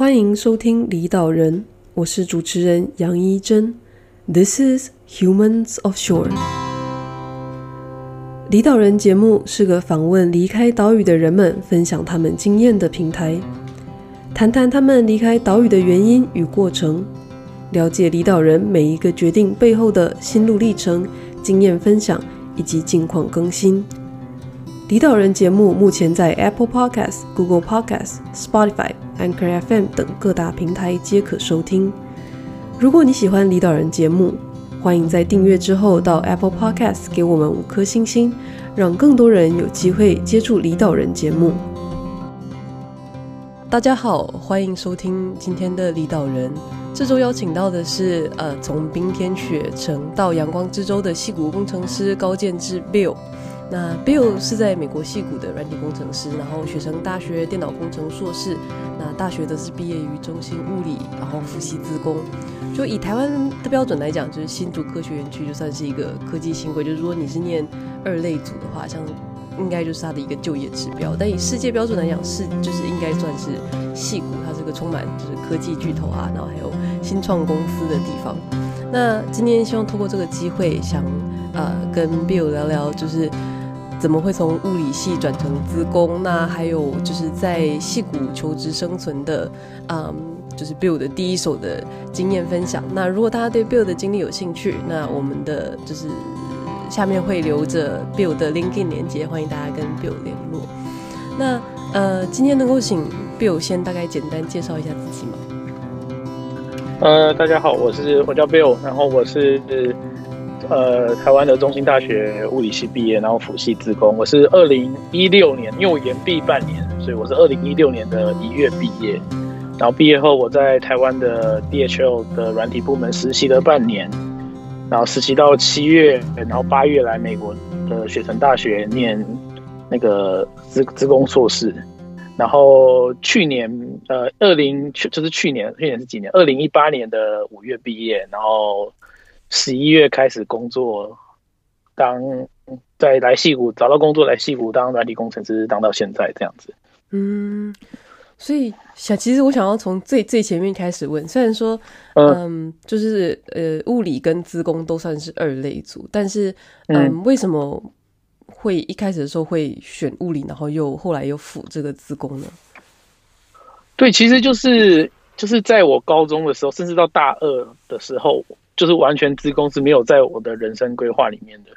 欢迎收听离岛人，我是主持人杨一真。This is Humans Offshore。离岛人节目是个访问离开岛屿的人们，分享他们经验的平台，谈谈他们离开岛屿的原因与过程，了解离岛人每一个决定背后的心路历程、经验分享以及近况更新。离岛人节目目前在 Apple Podcast、Google Podcast、Spotify、Anchor FM 等各大平台皆可收听。如果你喜欢离岛人节目，欢迎在订阅之后到 Apple Podcast 给我们五颗星星，让更多人有机会接触离岛人节目。大家好，欢迎收听今天的离岛人。这周邀请到的是呃，从冰天雪城到阳光之州的矽谷工程师高建志 Bill。那 Bill 是在美国戏谷的软体工程师，然后学成大学电脑工程硕士。那大学则是毕业于中兴物理，然后复系资工。就以台湾的标准来讲，就是新竹科学园区就算是一个科技新贵。就是如果你是念二类组的话，像应该就是它的一个就业指标。但以世界标准来讲，是就是应该算是戏谷，它是个充满就是科技巨头啊，然后还有新创公司的地方。那今天希望透过这个机会，想呃跟 Bill 聊聊，就是。怎么会从物理系转成资工？那还有就是在戏谷求职生存的，嗯，就是 Bill 的第一手的经验分享。那如果大家对 Bill 的经历有兴趣，那我们的就是下面会留着 Bill 的 LinkedIn 连接，欢迎大家跟 Bill 联络。那呃，今天能够请 Bill 先大概简单介绍一下自己吗？呃，大家好，我是我叫 Bill，然后我是。呃，呃台湾的中心大学物理系毕业，然后辅系资工。我是二零一六年，因为我延毕半年，所以我是二零一六年的一月毕业。然后毕业后，我在台湾的 DHL 的软体部门实习了半年，然后实习到七月，然后八月来美国的雪城大学念那个资资工硕士。然后去年，呃，二零去就是去年，去年是几年？二零一八年的五月毕业，然后。十一月开始工作，当在来戏谷找到工作，来戏谷当软体工程师，当到现在这样子。嗯，所以想，其实我想要从最最前面开始问，虽然说，嗯，嗯就是呃，物理跟资工都算是二类组，但是，嗯，嗯，为什么会一开始的时候会选物理，然后又后来又辅这个资工呢？对，其实就是就是在我高中的时候，甚至到大二的时候。就是完全资工是没有在我的人生规划里面的，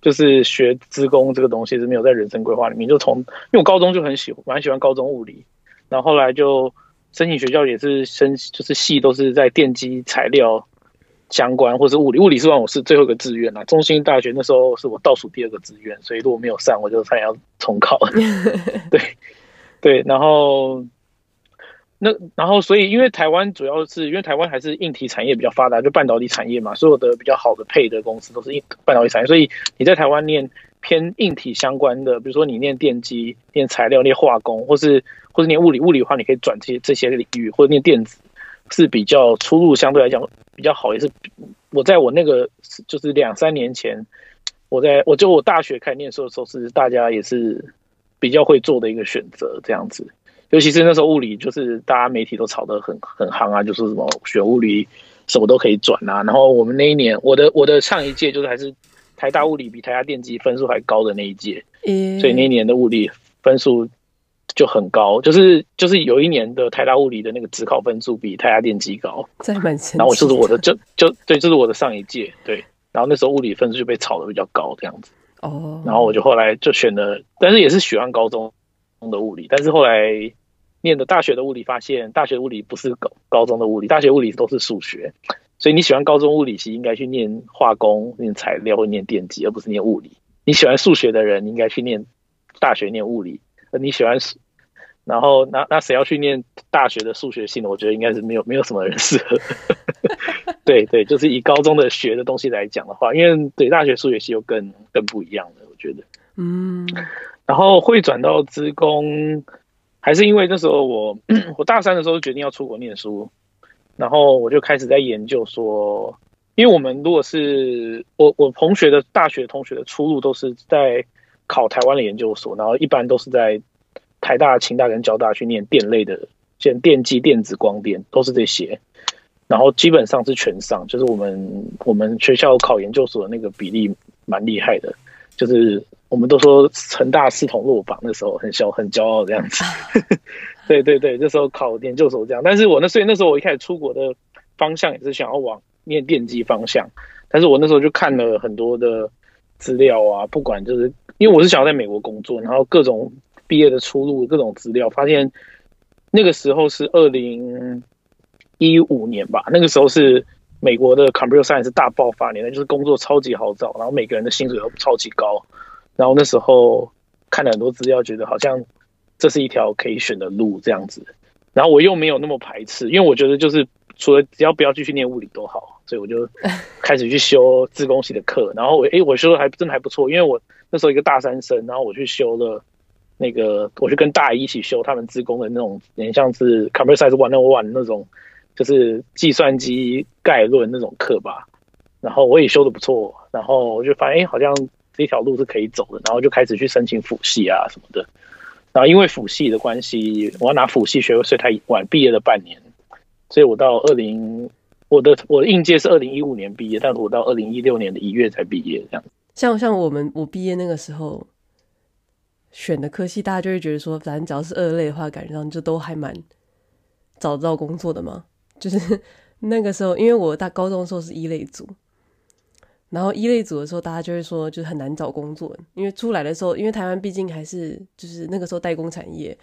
就是学资工这个东西是没有在人生规划里面。就从因为我高中就很喜欢，蛮喜欢高中物理，然后后来就申请学校也是申，就是系都是在电机材料相关，或是物理。物理是让我是最后一个志愿啦。中兴大学那时候是我倒数第二个志愿，所以如果没有上，我就差点要重考。对对，然后。那然后，所以因为台湾主要是因为台湾还是硬体产业比较发达，就半导体产业嘛，所有的比较好的配的公司都是硬半导体产业，所以你在台湾念偏硬体相关的，比如说你念电机、念材料、念化工，或是或是念物理，物理的话你可以转这些这些领域，或者念电子是比较出路相对来讲比较好，也是我在我那个就是两三年前，我在我就我大学开始念书的时候，是大家也是比较会做的一个选择这样子。尤其是那时候物理，就是大家媒体都炒得很很夯啊，就是什么学物理什么都可以转啊。然后我们那一年，我的我的上一届就是还是台大物理比台大电机分数还高的那一届，嗯，所以那一年的物理分数就很高，就是就是有一年的台大物理的那个指考分数比台大电机高，然后我就是我的就就对，就是我的上一届对，然后那时候物理分数就被炒得比较高这样子，哦，然后我就后来就选了，但是也是喜欢高中的物理，但是后来念的大学的物理，发现大学物理不是高高中的物理，大学物理都是数学，所以你喜欢高中物理系，应该去念化工、念材料或念电机，而不是念物理。你喜欢数学的人，你应该去念大学念物理。而你喜欢，然后那那谁要去念大学的数学系呢？我觉得应该是没有没有什么人适合。对对，就是以高中的学的东西来讲的话，因为对大学数学系又更更不一样了，我觉得。嗯。然后会转到资工，还是因为那时候我 我大三的时候决定要出国念书，然后我就开始在研究说，因为我们如果是我我同学的大学同学的出路都是在考台湾的研究所，然后一般都是在台大、清大跟交大去念电类的像电机、电子、光电都是这些，然后基本上是全上，就是我们我们学校考研究所的那个比例蛮厉害的，就是我们都说成大四同落榜，那时候很小很骄傲这样子。对对 对，那时候考研究所这样，但是我那所以那时候我一开始出国的方向也是想要往念电机方向，但是我那时候就看了很多的资料啊，不管就是因为我是想要在美国工作，然后各种毕业的出路，各种资料，发现那个时候是二零一五年吧，那个时候是美国的 computer science 大爆发年代，就是工作超级好找，然后每个人的薪水都超级高，然后那时候看了很多资料，觉得好像。这是一条可以选的路，这样子，然后我又没有那么排斥，因为我觉得就是除了只要不要继续念物理都好，所以我就开始去修自工系的课，然后我诶，我修的还真的还不错，因为我那时候一个大三生，然后我去修了那个，我去跟大一一起修他们自工的那种，有点像是 Computer Science One 那种，就是计算机概论那种课吧，然后我也修的不错，然后我就发现诶，好像这条路是可以走的，然后就开始去申请辅系啊什么的。然后因为辅系的关系，我要拿辅系学位，所以他晚毕业了半年，所以我到二零，我的我的应届是二零一五年毕业，但是我到二零一六年的一月才毕业，这样。像像我们我毕业那个时候选的科系，大家就会觉得说，反正只要是二类的话，感觉上就都还蛮找得到工作的嘛。就是 那个时候，因为我大高中的时候是一类组。然后一类组的时候，大家就会说，就是很难找工作，因为出来的时候，因为台湾毕竟还是就是那个时候代工产业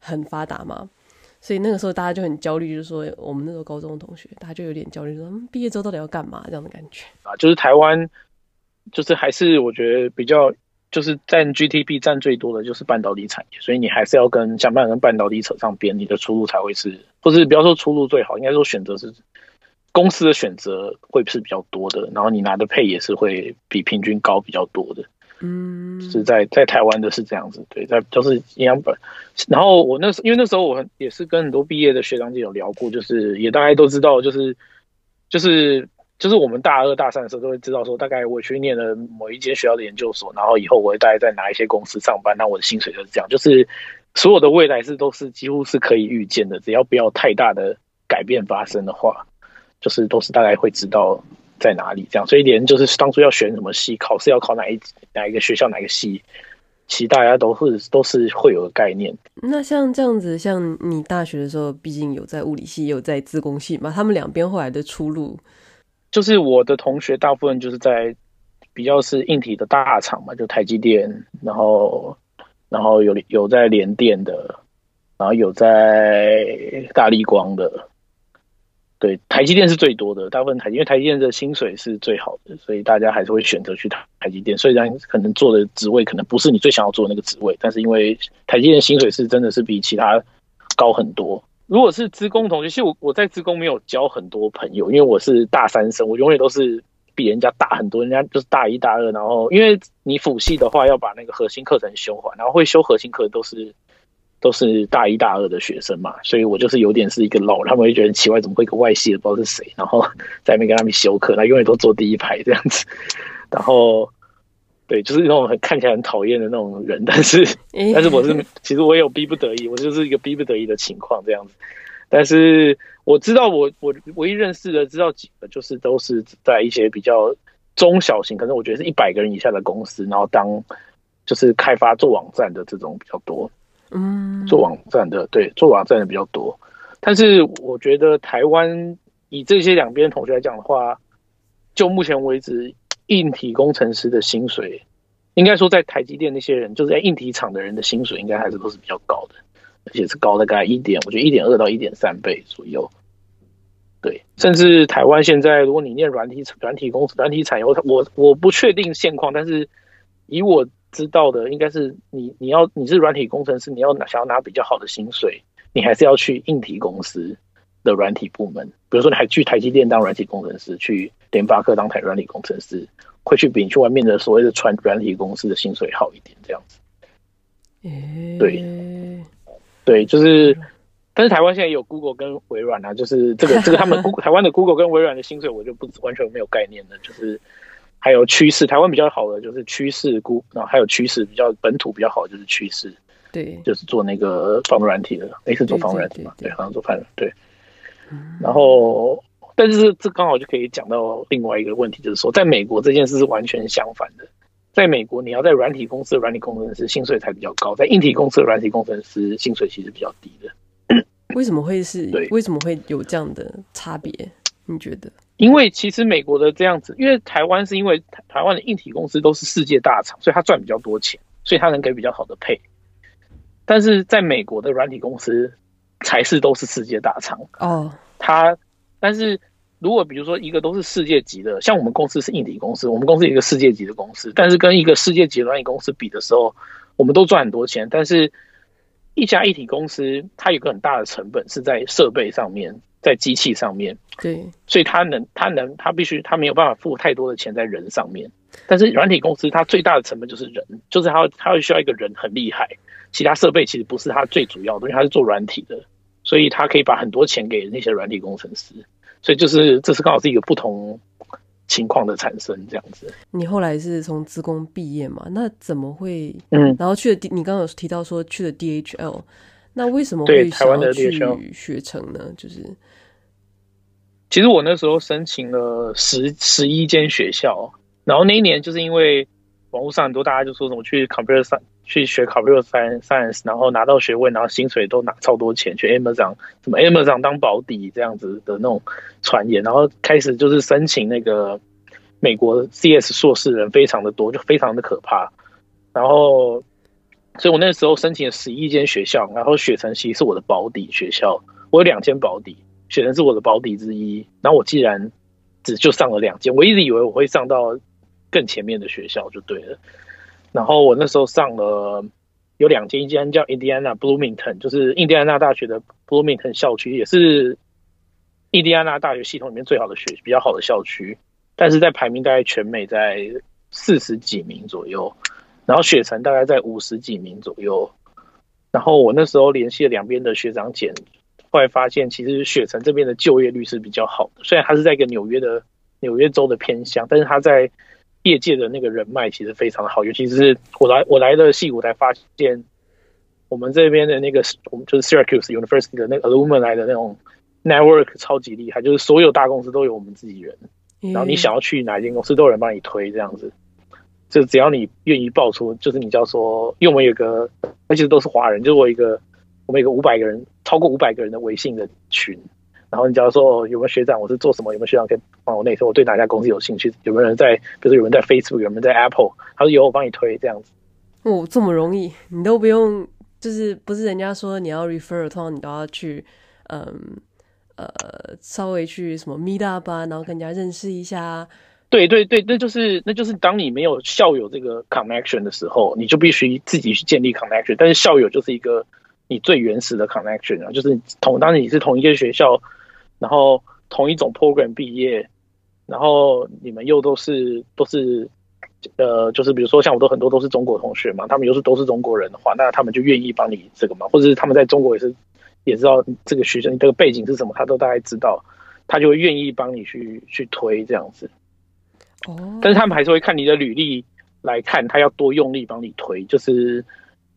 很发达嘛，所以那个时候大家就很焦虑，就是说我们那时候高中的同学，大家就有点焦虑，说毕业之后到底要干嘛这样的感觉啊，就是台湾就是还是我觉得比较就是占 GDP 占最多的就是半导体产业，所以你还是要跟想办法跟半导体扯上边，你的出路才会是，或是不要说出路最好，应该说选择是。公司的选择会是比较多的，然后你拿的配也是会比平均高比较多的。嗯，是在在台湾的是这样子，对，在就是营养本。然后我那时因为那时候我也是跟很多毕业的学长姐有聊过，就是也大概都知道，就是就是就是我们大二大三的时候都会知道说，大概我去念了某一间学校的研究所，然后以后我会大概在哪一些公司上班，那我的薪水就是这样，就是所有的未来是都是几乎是可以预见的，只要不要太大的改变发生的话。就是都是大概会知道在哪里这样，所以连就是当初要选什么系，考试要考哪一哪一个学校哪个系，其实大家都是都是会有个概念。那像这样子，像你大学的时候，毕竟有在物理系，也有在自工系嘛，他们两边后来的出路，就是我的同学大部分就是在比较是硬体的大厂嘛，就台积电，然后然后有有在联电的，然后有在大力光的。对，台积电是最多的，大部分台，因为台积电的薪水是最好的，所以大家还是会选择去台台积电。虽然可能做的职位可能不是你最想要做的那个职位，但是因为台积电薪水是真的是比其他高很多。如果是职工同学，其实我我在职工没有交很多朋友，因为我是大三生，我永远都是比人家大很多，人家就是大一大二。然后因为你辅系的话要把那个核心课程修完，然后会修核心课都是。都是大一大二的学生嘛，所以我就是有点是一个老，他们会觉得奇怪，怎么会一个外系的不知道是谁，然后在那边跟他们修课，他永远都坐第一排这样子，然后对，就是那种很看起来很讨厌的那种人，但是但是我是其实我也有逼不得已，我就是一个逼不得已的情况这样子，但是我知道我我唯一认识的知道几个，就是都是在一些比较中小型，可能我觉得是一百个人以下的公司，然后当就是开发做网站的这种比较多。嗯，做网站的，对，做网站的比较多，但是我觉得台湾以这些两边同学来讲的话，就目前为止，硬体工程师的薪水，应该说在台积电那些人，就是在硬体厂的人的薪水，应该还是都是比较高的，而且是高大概一点，我觉得一点二到一点三倍左右。对，甚至台湾现在，如果你念软体软体公司软体产业，我我不确定现况，但是以我。知道的应该是你，你要你是软体工程师，你要拿想要拿比较好的薪水，你还是要去硬体公司的软体部门。比如说，你还去台积电当软体工程师，去联发科当台软体工程师，会去比你去外面的所谓的传软体公司的薪水好一点，这样子。对，对，就是，但是台湾现在也有 Google 跟微软啊，就是这个这个他们 Google 台湾的 Google 跟微软的薪水，我就不完全没有概念的，就是。还有趋势，台湾比较好的就是趋势估，然后还有趋势比较本土比较好的就是趋势，对，就是做那个防毒软体的，也是做防毒软体嘛，对，好像做防毒对。嗯、然后，但是这刚好就可以讲到另外一个问题，就是说，在美国这件事是完全相反的。在美国，你要在软体公司的软体工程师薪水才比较高，在硬体公司的软体工程师薪水其实比较低的。为什么会是？对，为什么会有这样的差别？你觉得？因为其实美国的这样子，因为台湾是因为台湾的硬体公司都是世界大厂，所以他赚比较多钱，所以他能给比较好的配。但是在美国的软体公司才是都是世界大厂哦，他但是。如果比如说一个都是世界级的，像我们公司是硬体公司，我们公司一个世界级的公司，但是跟一个世界级的软体公司比的时候，我们都赚很多钱。但是，一家一体公司它有个很大的成本是在设备上面，在机器上面。对，所以它能，它能，它必须，它没有办法付太多的钱在人上面。但是软体公司它最大的成本就是人，就是它它会需要一个人很厉害，其他设备其实不是它最主要的，因为它是做软体的，所以它可以把很多钱给那些软体工程师。所以就是，这是刚好是一个不同情况的产生，这样子。你后来是从职工毕业嘛？那怎么会？嗯，然后去了 D，你刚刚有提到说去了 DHL，那为什么会想要去学成呢？就是，其实我那时候申请了十十一间学校，然后那一年就是因为网络上很多大家就说什么去 Computer Science。去学 Computer Science，然后拿到学位，然后薪水都拿超多钱。去 Amazon，什么 Amazon 当保底这样子的那种传言，然后开始就是申请那个美国 CS 硕士人非常的多，就非常的可怕。然后，所以我那时候申请了十一间学校，然后雪城其实是我的保底学校，我有两间保底，雪城是我的保底之一。然后我既然只就上了两间，我一直以为我会上到更前面的学校就对了。然后我那时候上了有两间，一间叫 Indiana Bloomington，就是印第安纳大学的 Bloomington 校区，也是印第安纳大学系统里面最好的学比较好的校区，但是在排名大概全美在四十几名左右，然后雪城大概在五十几名左右。然后我那时候联系了两边的学长姐，后来发现其实雪城这边的就业率是比较好的，虽然它是在一个纽约的纽约州的偏乡，但是它在业界的那个人脉其实非常的好，尤其是我来我来的戏谷才发现，我们这边的那个我们就是 Syracuse University 的那个 Alumni 的那种 network 超级厉害，就是所有大公司都有我们自己人，然后你想要去哪一间公司都有人帮你推这样子，就只要你愿意报出，就是你叫说，因为我们有个，而且都是华人，就是我一个我们有个五百个人，超过五百个人的微信的群。然后你假如说有没有学长，我是做什么？有没有学长可以帮我内推？我对哪家公司有兴趣？有没有人在？比如说有人在 Facebook，有人在 Apple，他说有，我帮你推这样子。哦，这么容易，你都不用，就是不是人家说你要 refer，通常你都要去，嗯呃，稍微去什么 meet up 啊，然后跟人家认识一下。对对对，那就是那就是当你没有校友这个 connection 的时候，你就必须自己去建立 connection。但是校友就是一个你最原始的 connection 啊，就是同当你是同一个学校。然后同一种 program 毕业，然后你们又都是都是，呃，就是比如说像我都很多都是中国同学嘛，他们又是都是中国人的话，那他们就愿意帮你这个嘛，或者是他们在中国也是也知道这个学生这个背景是什么，他都大概知道，他就会愿意帮你去去推这样子。哦，但是他们还是会看你的履历来看，他要多用力帮你推，就是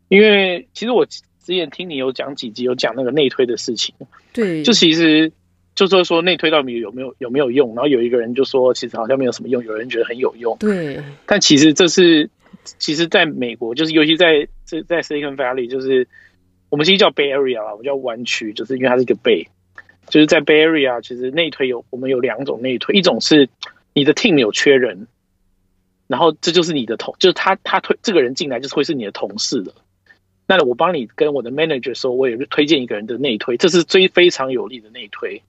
因为其实我之前听你有讲几集有讲那个内推的事情，对，就其实。就是说内推到底有没有有没有用？然后有一个人就说，其实好像没有什么用。有人觉得很有用。对。但其实这是，其实在美国，就是尤其在这在 Silicon Valley，就是我们其实叫 Bay Area 啦，我们叫湾区，就是因为它是一个 Bay。就是在 Bay Area，其实内推有我们有两种内推，一种是你的 team 有缺人，然后这就是你的同，就是他他推这个人进来就是会是你的同事的。那我帮你跟我的 manager 说，我也推荐一个人的内推，这是最非常有利的内推。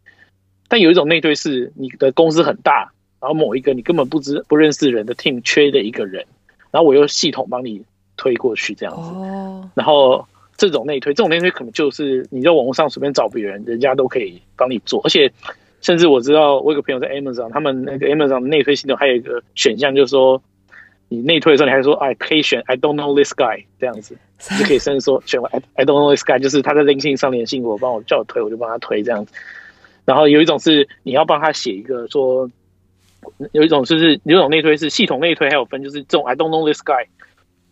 但有一种内推是你的公司很大，然后某一个你根本不知不认识人的 team 缺的一个人，然后我又系统帮你推过去这样子。哦。然后这种内推，这种内推可能就是你在网络上随便找别人，人家都可以帮你做。而且甚至我知道，我有个朋友在 Amazon，他们那个 Amazon 的内推系统还有一个选项，就是说你内推的时候，你还说哎可以选 I don't know this guy 这样子，就可以甚至说选 I I don't know this guy，就是他在 LinkedIn 上联系我，帮我叫我推，我就帮他推这样子。然后有一种是你要帮他写一个说，有一种就是有一种内推是系统内推，还有分就是这种 I don't know this guy，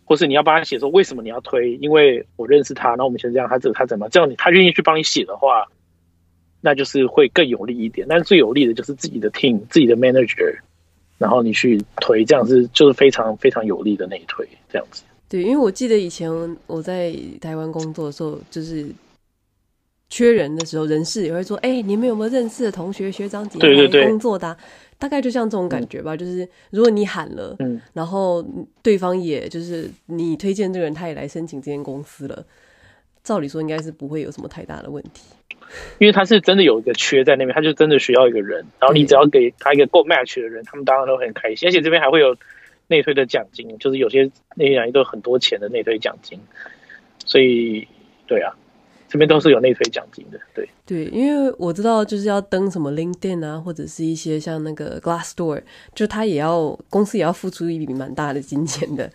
或是你要帮他写说为什么你要推，因为我认识他，那我们先这样，他这他怎么这样你他愿意去帮你写的话，那就是会更有利一点。但是最有利的就是自己的 team，自己的 manager，然后你去推，这样是就是非常非常有利的内推，这样子。对，因为我记得以前我在台湾工作的时候，就是缺人的时候，人事也会说：“哎、欸，你们有没有认识的同学、学长姐姐工作的、啊？”大概就像这种感觉吧。嗯、就是如果你喊了，嗯，然后对方也就是你推荐这个人，他也来申请这间公司了，照理说应该是不会有什么太大的问题。因为他是真的有一个缺在那边，他就真的需要一个人，然后你只要给他一个够 match 的人，他们当然都很开心，而且这边还会有。内推的奖金就是有些那些人都有很多钱的内推奖金，所以对啊，这边都是有内推奖金的。对对，因为我知道就是要登什么 LinkedIn 啊，或者是一些像那个 Glassdoor，就他也要公司也要付出一笔蛮大的金钱的。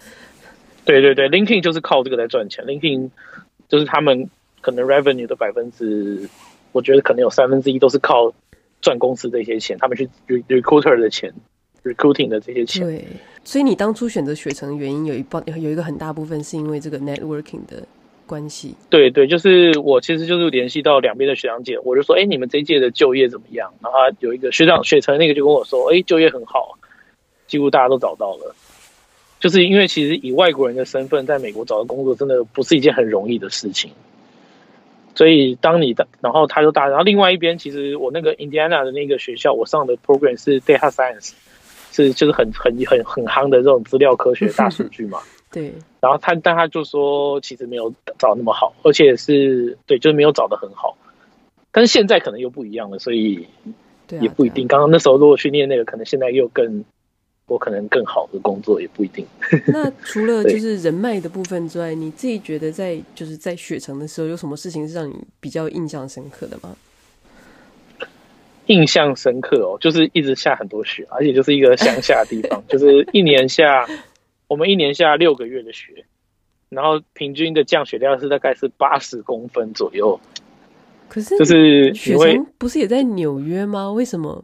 对对对，LinkedIn 就是靠这个来赚钱。LinkedIn 就是他们可能 revenue 的百分之，我觉得可能有三分之一都是靠赚公司这些钱，他们去 recruiter 的钱。recruiting 的这些钱，对，所以你当初选择学程的原因有一半有一个很大部分是因为这个 networking 的关系。对对，就是我其实就是联系到两边的学长姐，我就说，哎，你们这一届的就业怎么样？然后有一个学长学程那个就跟我说，哎，就业很好，几乎大家都找到了。就是因为其实以外国人的身份在美国找到工作，真的不是一件很容易的事情。所以当你的，然后他就大，然后另外一边，其实我那个 Indiana 的那个学校，我上的 program 是 data science。是，就是很很很很夯的这种资料科学大数据嘛。对。然后他，但他就说，其实没有找那么好，而且是对，就是没有找的很好。但是现在可能又不一样了，所以也不一定。刚刚那时候如果去念那个，可能现在又更我可能更好的工作也不一定。那 除了就是人脉的部分之外，你自己觉得在就是在雪城的时候，有什么事情是让你比较印象深刻的吗？印象深刻哦，就是一直下很多雪，而且就是一个乡下的地方，就是一年下，我们一年下六个月的雪，然后平均的降雪量是大概是八十公分左右。可是，就是雪城不是也在纽约吗？为什么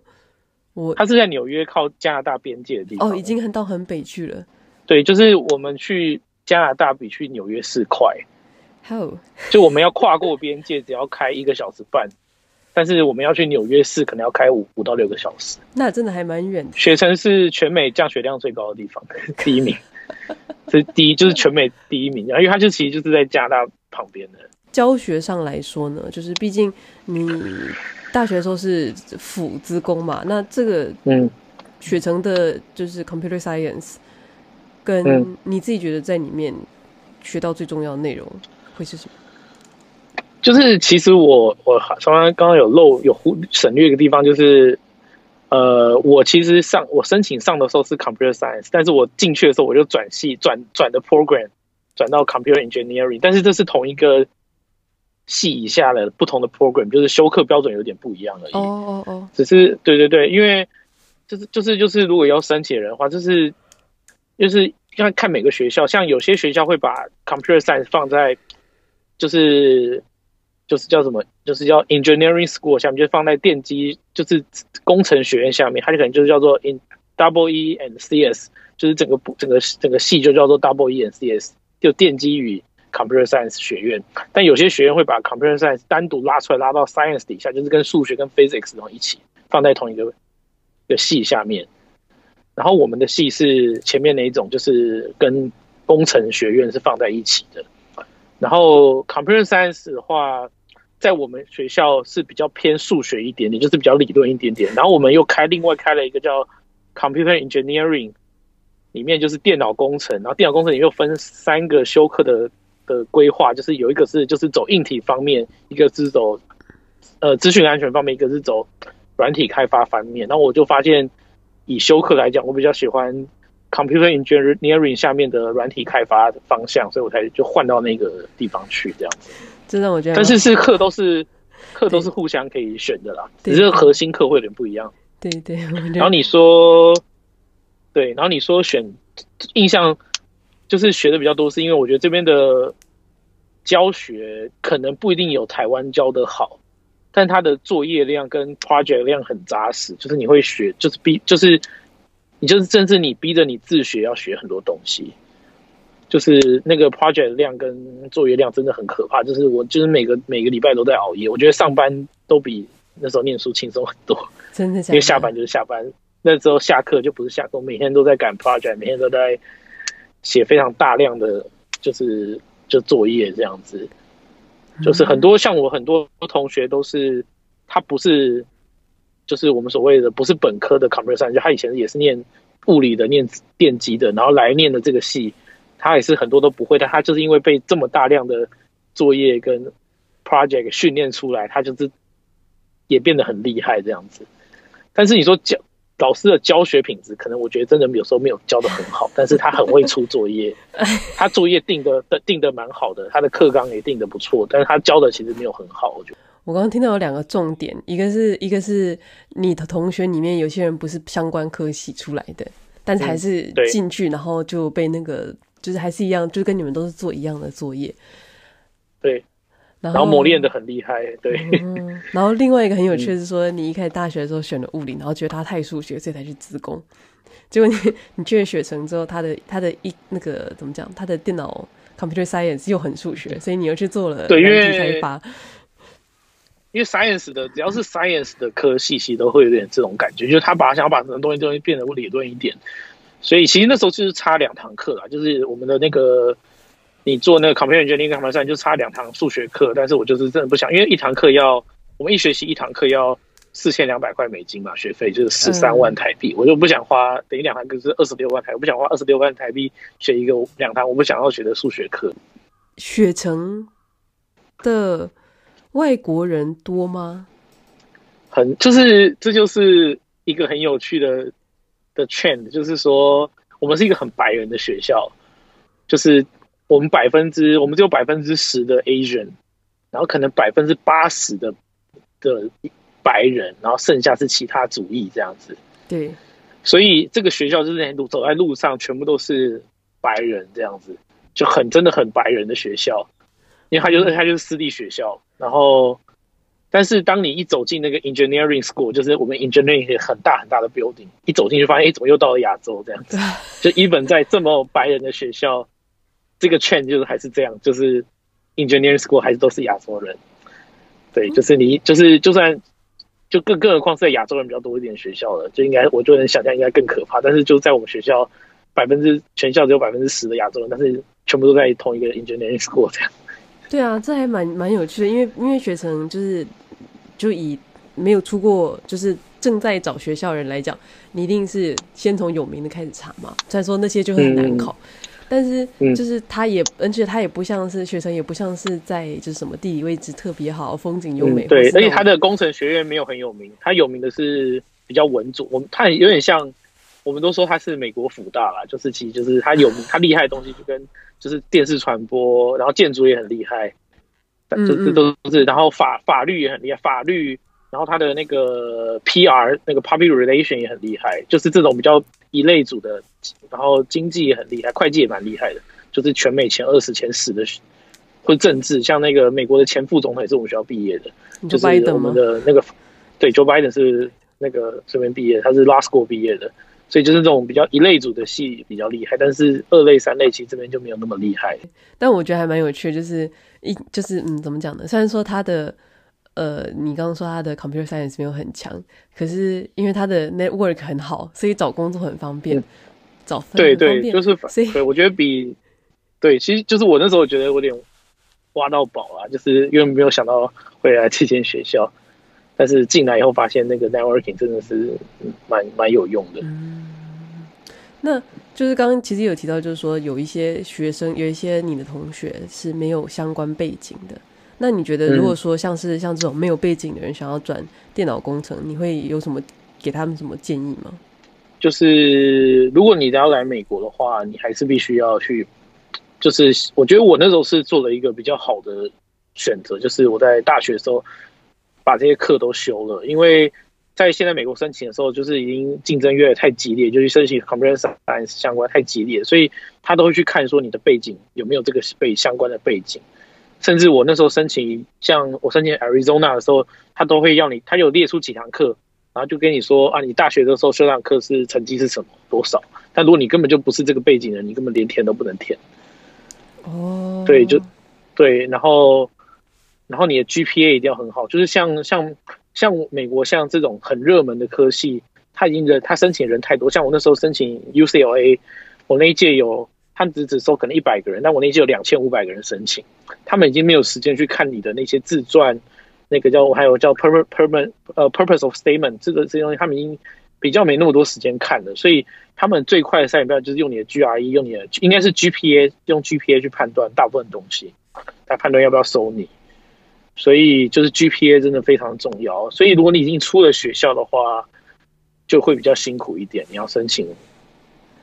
我？它是在纽约靠加拿大边界的地方。哦，已经很到很北去了。对，就是我们去加拿大比去纽约市快。好，就我们要跨过边界，只要开一个小时半。但是我们要去纽约市，可能要开五五到六个小时。那真的还蛮远的。雪城是全美降雪量最高的地方，第一名。这第一就是全美第一名，然后因为它就其实就是在加拿大旁边的。教学上来说呢，就是毕竟你大学的时候是辅资工嘛，那这个嗯，学成的就是 computer science，跟你自己觉得在里面学到最重要的内容会是什么？就是其实我我刚刚刚刚有漏有忽省略一个地方，就是呃，我其实上我申请上的时候是 computer science，但是我进去的时候我就转系转转的 program 转到 computer engineering，但是这是同一个系以下的不同的 program，就是修课标准有点不一样而已。哦哦哦，只是对对对，因为就是就是就是如果要申请人的话，就是就是要看每个学校，像有些学校会把 computer science 放在就是。就是叫什么？就是叫 engineering school 下面，就放在电机，就是工程学院下面，它就可能就是叫做 in double E and CS，就是整个整个整个系就叫做 double E and CS，就电机与 computer science 学院。但有些学院会把 computer science 单独拉出来，拉到 science 底下，就是跟数学跟 physics 然后一起放在同一个的系下面。然后我们的系是前面那一种，就是跟工程学院是放在一起的。然后 computer science 的话，在我们学校是比较偏数学一点点，就是比较理论一点点。然后我们又开另外开了一个叫 computer engineering，里面就是电脑工程。然后电脑工程里面又分三个修课的的规划，就是有一个是就是走硬体方面，一个是走呃资讯安全方面，一个是走软体开发方面。然后我就发现，以修课来讲，我比较喜欢。Computer engineering 下面的软体开发方向，所以我才就换到那个地方去这样子。真的，我觉得，但是是课都是课都是互相可以选的啦，只是核心课会有点不一样。对对。然后你说，对，然后你说选印象就是学的比较多，是因为我觉得这边的教学可能不一定有台湾教的好，但他的作业量跟 project 量很扎实，就是你会学，就是逼就是。你就是，甚至你逼着你自学，要学很多东西。就是那个 project 量跟作业量真的很可怕，就是我就是每个每个礼拜都在熬夜，我觉得上班都比那时候念书轻松很多，真的，因为下班就是下班，那时候下课就不是下课，每天都在赶 project，每天都在写非常大量的就是就作业这样子，就是很多像我很多同学都是他不是。就是我们所谓的不是本科的 computer science，就他以前也是念物理的、念电机的，然后来念的这个系，他也是很多都不会，但他就是因为被这么大量的作业跟 project 训练出来，他就是也变得很厉害这样子。但是你说教老师的教学品质，可能我觉得真的有时候没有教的很好，但是他很会出作业，他作业定的定的蛮好的，他的课纲也定的不错，但是他教的其实没有很好，我觉得。我刚刚听到有两个重点，一个是一个是你的同学里面有些人不是相关科系出来的，但是还是进去，然后就被那个就是还是一样，就是跟你们都是做一样的作业，对，然后磨练的很厉害，对、嗯。然后另外一个很有趣的是说，你一开始大学的时候选了物理，然后觉得他太数学，所以才去资工，结果你你去了学成之后，他的他的一那个怎么讲，他的电脑 computer science 又很数学，所以你又去做了对，因为开发。因为 science 的只要是 science 的科系，其实都会有点这种感觉，就是他把想要把什么东西东西变得理论一点，所以其实那时候就是差两堂课啦，就是我们的那个你做那个 computer engineering 跟 computer science 就差两堂数学课，但是我就是真的不想，因为一堂课要我们一学期一堂课要四千两百块美金嘛，学费就是十三万台币，我就不想花，等于两堂课是二十六万台，我不想花二十六万台币学一个两堂我不想要学的数学课，雪城的。外国人多吗？很，就是这就是一个很有趣的的 trend，就是说我们是一个很白人的学校，就是我们百分之我们只有百分之十的 Asian，然后可能百分之八十的的白人，然后剩下是其他主义这样子。对，所以这个学校就是路走在路上全部都是白人这样子，就很真的很白人的学校。因为他就是他就是私立学校，然后，但是当你一走进那个 engineering school，就是我们 engineering 很大很大的 building，一走进去发现，哎，怎么又到了亚洲这样子？就 even 在这么白人的学校，这个 trend 就是还是这样，就是 engineering school 还是都是亚洲人。对，就是你就是就算就更更何况是在亚洲人比较多一点学校了，就应该我就能想象应该更可怕。但是就在我们学校，百分之全校只有百分之十的亚洲人，但是全部都在同一个 engineering school 这样。对啊，这还蛮蛮有趣的，因为因为学成就是就以没有出过，就是正在找学校的人来讲，你一定是先从有名的开始查嘛。虽然说那些就很难考，嗯、但是就是他也，而且他也不像是学生，也不像是在就是什么地理位置特别好，风景优美。嗯、对，而且他的工程学院没有很有名，他有名的是比较稳重。我们他有点像，我们都说他是美国辅大啦，就是其实就是他有名，他厉害的东西就跟。就是电视传播，然后建筑也很厉害，这这都是，然后法法律也很厉害，法律，然后他的那个 PR 那个 public relation 也很厉害，就是这种比较一类组的，然后经济也很厉害，会计也蛮厉害的，就是全美前二十、前十的，或政治，像那个美国的前副总统也是我们学校毕业的，就是我们的那个，对，Joe Biden 是那个这边毕业，他是 Law School 毕业的。所以就是这种比较一类组的戏比较厉害，但是二类、三类其实这边就没有那么厉害。但我觉得还蛮有趣的，就是一就是嗯，怎么讲呢？虽然说他的呃，你刚刚说他的 computer science 没有很强，可是因为他的 network 很好，所以找工作很方便，嗯、找分对对，就是所以对，我觉得比对，其实就是我那时候觉得有点挖到宝啊，就是因为没有想到会来这间学校。但是进来以后发现那个 networking 真的是蛮蛮有用的。嗯，那就是刚刚其实有提到，就是说有一些学生，有一些你的同学是没有相关背景的。那你觉得，如果说像是像这种没有背景的人想要转电脑工程，你会有什么给他们什么建议吗？就是如果你要来美国的话，你还是必须要去。就是我觉得我那时候是做了一个比较好的选择，就是我在大学的时候。把这些课都修了，因为在现在美国申请的时候，就是已经竞争越来越太激烈，就是申请 computer science 相关太激烈，所以他都会去看说你的背景有没有这个背相关的背景。甚至我那时候申请，像我申请 Arizona 的时候，他都会要你，他有列出几堂课，然后就跟你说啊，你大学的时候修那堂课是成绩是什么多少。但如果你根本就不是这个背景的，你根本连填都不能填。哦，对，就对，然后然后你的 GPA 一定要很好，就是像像像美国像这种很热门的科系，他已经人他申请人太多，像我那时候申请 UCLA，我那一届有他只只收可能一百个人，但我那一届有两千五百个人申请，他们已经没有时间去看你的那些自传，那个叫还有叫 perpa perpa 呃 purpose of statement 这个这些东西，他们已经比较没那么多时间看了，所以。他们最快的筛选标准就是用你的 GRE，用你的应该是 GPA，用 GPA 去判断大部分东西，来判断要不要收你。所以就是 GPA 真的非常重要。所以如果你已经出了学校的话，就会比较辛苦一点。你要申请，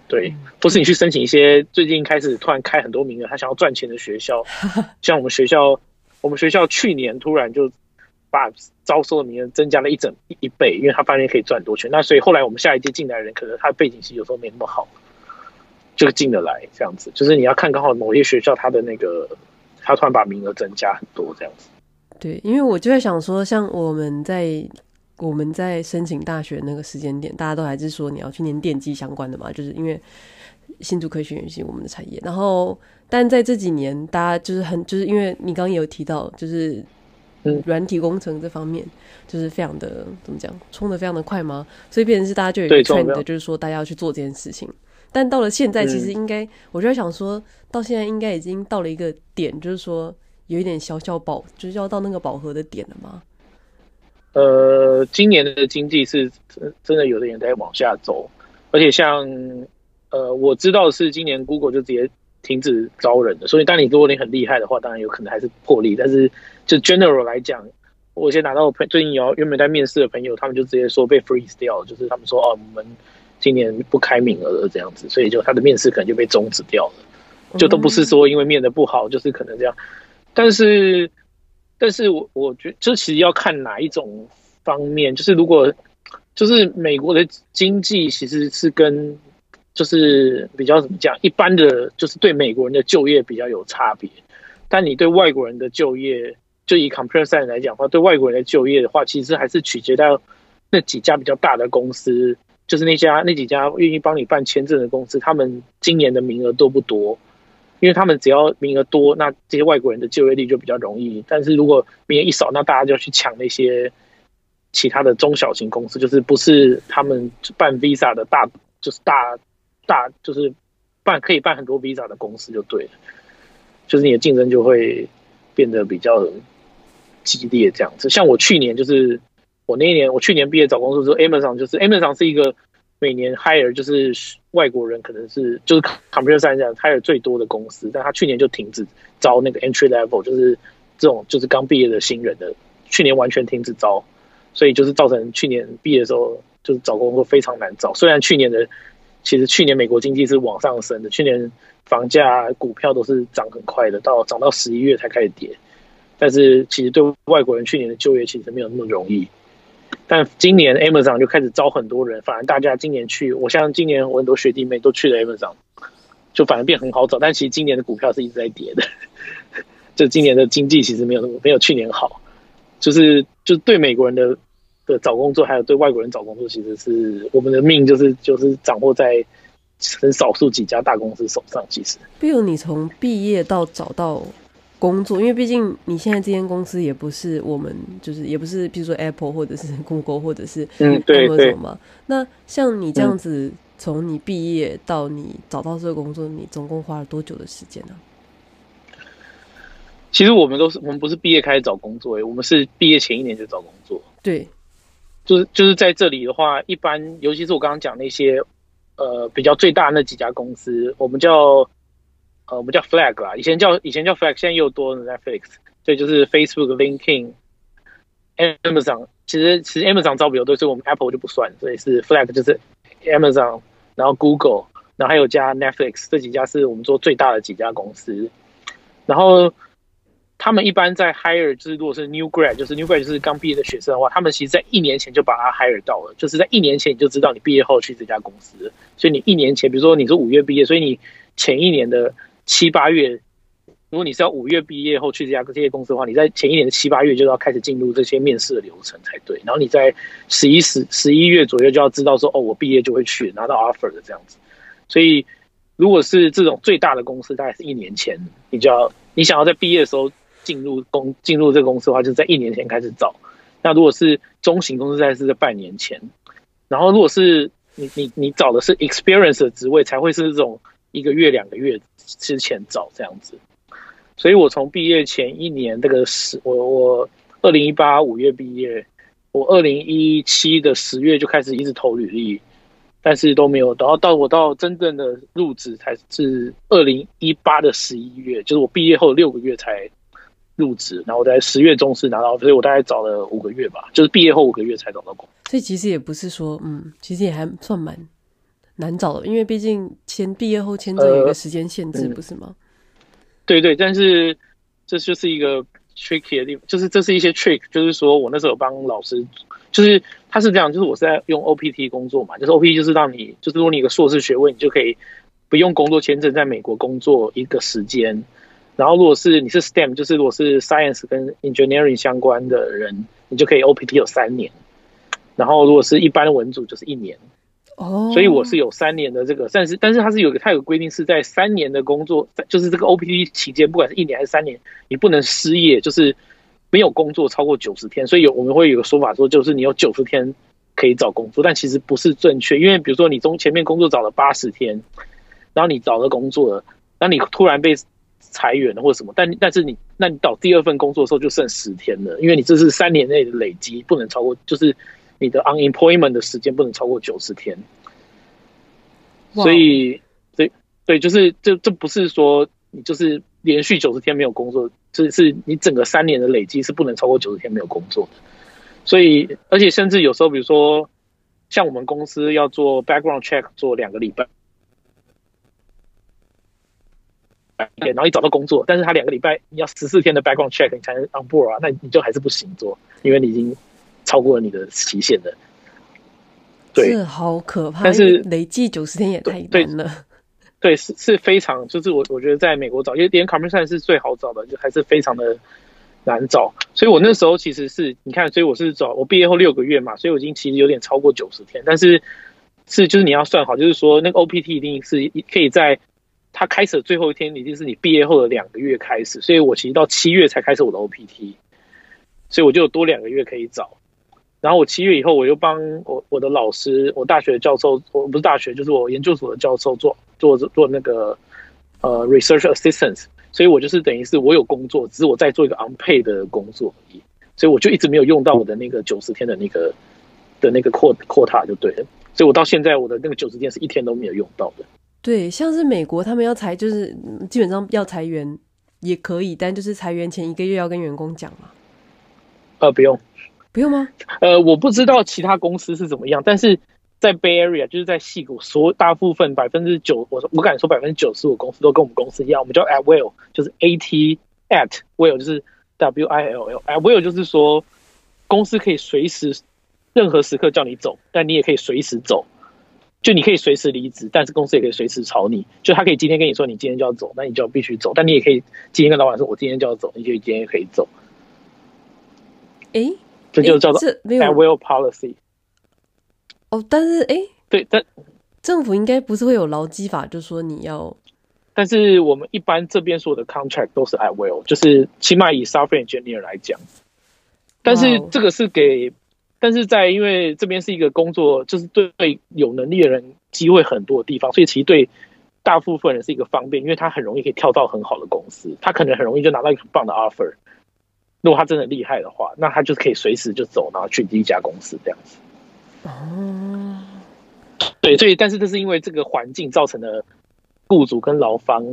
对，或是你去申请一些最近开始突然开很多名额，他想要赚钱的学校，像我们学校，我们学校去年突然就。把招收的名额增加了一整一倍，因为他发现可以赚多钱。那所以后来我们下一届进来的人，可能他的背景其实有时候没那么好，就进得来这样子。就是你要看刚好某些学校他的那个，他突然把名额增加很多这样子。对，因为我就在想说，像我们在我们在申请大学那个时间点，大家都还是说你要去念电机相关的嘛，就是因为新竹科学园是我们的产业。然后，但在这几年，大家就是很就是因为你刚刚也有提到，就是。嗯，软体工程这方面就是非常的怎么讲，冲得非常的快吗？所以变成是大家就有一个 trend，就是说大家要去做这件事情。但到了现在，其实应该、嗯，我就在想说，到现在应该已经到了一个点，就是说有一点小小饱，就是要到那个饱和的点了吗？呃，今年的经济是真真的有的人在往下走，而且像呃，我知道是今年 Google 就直接。停止招人的，所以当你如果你很厉害的话，当然有可能还是破例。但是就 general 来讲，我先拿到朋最近有原本在面试的朋友，他们就直接说被 freeze 掉了，就是他们说哦，我们今年不开名额了这样子，所以就他的面试可能就被终止掉了。就都不是说因为面的不好，就是可能这样。但是，但是我我觉得这其实要看哪一种方面，就是如果就是美国的经济其实是跟。就是比较怎么讲，一般的就是对美国人的就业比较有差别，但你对外国人的就业，就以 computer science 来讲的话，对外国人的就业的话，其实还是取决到那几家比较大的公司，就是那家那几家愿意帮你办签证的公司，他们今年的名额多不多？因为他们只要名额多，那这些外国人的就业率就比较容易。但是如果名额一少，那大家就去抢那些其他的中小型公司，就是不是他们办 visa 的大，就是大。大就是办可以办很多 visa 的公司就对了，就是你的竞争就会变得比较激烈这样子。像我去年就是我那一年，我去年毕业找工作的时候，Amazon 就是 Amazon 是一个每年 hire 就是外国人可能是就是 computer science hire 最多的公司，但他去年就停止招那个 entry level，就是这种就是刚毕业的新人的，去年完全停止招，所以就是造成去年毕业的时候就是找工作非常难找。虽然去年的。其实去年美国经济是往上升的，去年房价、股票都是涨很快的，到涨到十一月才开始跌。但是其实对外国人去年的就业其实没有那么容易。但今年 Amazon 就开始招很多人，反而大家今年去，我像今年我很多学弟妹都去了 Amazon，就反而变很好找。但其实今年的股票是一直在跌的，就今年的经济其实没有没有去年好，就是就对美国人的。的找工作，还有对外国人找工作，其实是我们的命，就是就是掌握在很少数几家大公司手上。其实，比如你从毕业到找到工作，因为毕竟你现在这间公司也不是我们，就是也不是，比如说 Apple 或者是 Google 或者是嗯，对对嘛。那像你这样子，从你毕业到你找到这个工作，你总共花了多久的时间呢？其实我们都是，我们不是毕业开始找工作，我们是毕业前一年就找工作。对。就是就是在这里的话，一般尤其是我刚刚讲那些，呃，比较最大那几家公司，我们叫呃我们叫 Flag 啦，以前叫以前叫 Flag，现在又多了 Netflix，所以就是 Facebook、LinkedIn、Amazon，其实其实 Amazon 招比较多，所以我们 Apple 就不算，所以是 Flag 就是 Amazon，然后 Google，然后还有加 Netflix，这几家是我们做最大的几家公司，然后。他们一般在 hire，就是如果是 new grad，就是 new grad 就是刚毕业的学生的话，他们其实在一年前就把他 hire 到了，就是在一年前你就知道你毕业后去这家公司，所以你一年前，比如说你是五月毕业，所以你前一年的七八月，如果你是要五月毕业后去这家这些公司的话，你在前一年的七八月就要开始进入这些面试的流程才对，然后你在十一十十一月左右就要知道说，哦，我毕业就会去拿到 offer 的这样子，所以。如果是这种最大的公司，大概是一年前，你就要你想要在毕业的时候进入公进入这个公司的话，就在一年前开始找。那如果是中型公司，大概是在半年前。然后如果是你你你找的是 experience 的职位，才会是这种一个月两个月之前找这样子。所以我从毕业前一年这个十，我我二零一八五月毕业，我二零一七的十月就开始一直投履历。但是都没有，然后到我到真正的入职才是二零一八的十一月，就是我毕业后六个月才入职，然后我在十月中是拿到，所以我大概找了五个月吧，就是毕业后五个月才找到工。所以其实也不是说，嗯，其实也还算蛮难找的，因为毕竟签毕业后签证有一个时间限制，呃、不是吗？对对，但是这就是一个 tricky 的地方，就是这是一些 trick，就是说我那时候有帮老师。就是他是这样，就是我是在用 OPT 工作嘛，就是 OPT 就是让你，就是如果你有个硕士学位，你就可以不用工作签证在美国工作一个时间。然后如果是你是 STEM，就是如果是 Science 跟 Engineering 相关的人，你就可以 OPT 有三年。然后如果是一般的文组，就是一年。哦。所以我是有三年的这个，但是但是它是有个它有个规定是在三年的工作，就是这个 OPT 期间，不管是一年还是三年，你不能失业，就是。没有工作超过九十天，所以有我们会有个说法说，就是你有九十天可以找工作，但其实不是正确，因为比如说你中前面工作找了八十天，然后你找了工作了，那你突然被裁员了或者什么，但但是你那你找第二份工作的时候就剩十天了，因为你这是三年内的累积，不能超过，就是你的 unemployment 的时间不能超过九十天，所以对对，就是这这不是说你就是连续九十天没有工作。这是你整个三年的累积是不能超过九十天没有工作的，所以而且甚至有时候，比如说像我们公司要做 background check 做两个礼拜，然后一找到工作，但是他两个礼拜你要十四天的 background check 你才能 on board 啊，那你就还是不行做，因为你已经超过了你的期限的。对，这好可怕，但是累计九十天也太短了。对，是是非常，就是我我觉得在美国找，因为连 science 是最好找的，就还是非常的难找。所以我那时候其实是你看，所以我是找我毕业后六个月嘛，所以我已经其实有点超过九十天。但是是就是你要算好，就是说那个 OPT 一定是可以在它开始的最后一天，一定是你毕业后的两个月开始。所以我其实到七月才开始我的 OPT，所以我就有多两个月可以找。然后我七月以后，我又帮我我的老师，我大学的教授，我不是大学，就是我研究所的教授做做做那个呃 research assistance，所以我就是等于是我有工作，只是我在做一个 unpaid 的工作而已，所以我就一直没有用到我的那个九十天的那个的那个 quota quota 就对了，所以我到现在我的那个九十天是一天都没有用到的。对，像是美国他们要裁，就是基本上要裁员也可以，但就是裁员前一个月要跟员工讲嘛。呃，不用。不用吗？呃，我不知道其他公司是怎么样，但是在 Bay Area 就是在戏谷，所大部分百分之九，我我敢说百分之九十五公司都跟我们公司一样，我们叫 at will，就是 A T at will，就是 W I L L，at will 就是说公司可以随时任何时刻叫你走，但你也可以随时走，就你可以随时离职，但是公司也可以随时炒你，就他可以今天跟你说你今天就要走，那你就要必须走，但你也可以今天跟老板说我今天就要走，你就今天也可以走。诶。这就叫做 at will policy。哦，但是哎，对，但政府应该不是会有劳基法，就说你要。但是我们一般这边所有的 contract 都是 at will，就是起码以 software engineer 来讲。但是这个是给但是在因为这边是一个工作，就是对有能力的人机会很多的地方，所以其实对大部分人是一个方便，因为他很容易可以跳到很好的公司，他可能很容易就拿到一个很棒的 offer。如果他真的厉害的话，那他就可以随时就走，然后去第一家公司这样子。哦，对，所以但是这是因为这个环境造成的雇主跟劳方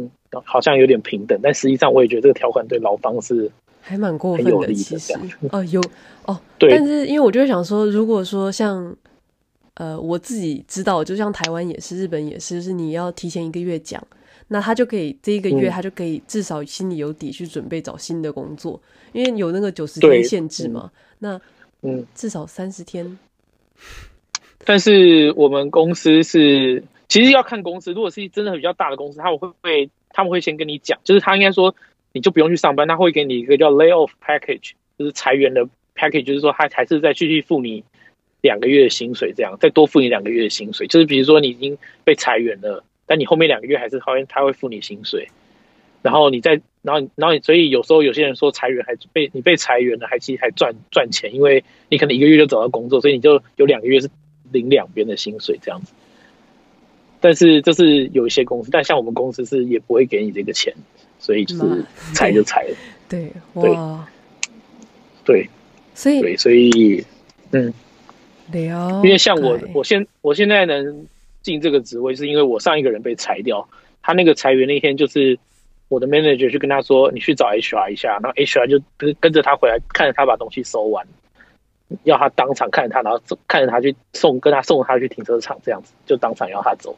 好像有点平等，但实际上我也觉得这个条款对劳方是还蛮过分的。其实哦，有哦，对，但是因为我就会想说，如果说像呃我自己知道，就像台湾也是，日本也是，就是你要提前一个月讲。那他就可以这一个月，他就可以至少心里有底去准备找新的工作，因为有那个九十天限制嘛。那嗯，至少三十天。但是我们公司是，其实要看公司。如果是真的比较大的公司，他们会不会他们会先跟你讲，就是他应该说你就不用去上班，他会给你一个叫 layoff package，就是裁员的 package，就是说他还是再继续付你两个月的薪水，这样再多付你两个月的薪水。就是比如说你已经被裁员了。但你后面两个月还是他会他会付你薪水，然后你再然后然后所以有时候有些人说裁员还被你被裁员了，还其实还赚赚钱，因为你可能一个月就找到工作，所以你就有两个月是领两边的薪水这样子。但是这是有一些公司，但像我们公司是也不会给你这个钱，所以就是裁就裁了。对，对，对，所以对，所以嗯，因为像我，我现我现在能进这个职位，是因为我上一个人被裁掉，他那个裁员那天就是我的 manager 去跟他说，你去找 HR 一下，然后 HR 就跟跟着他回来，看着他把东西收完，要他当场看着他，然后看着他去送，跟他送他去停车场，这样子就当场要他走。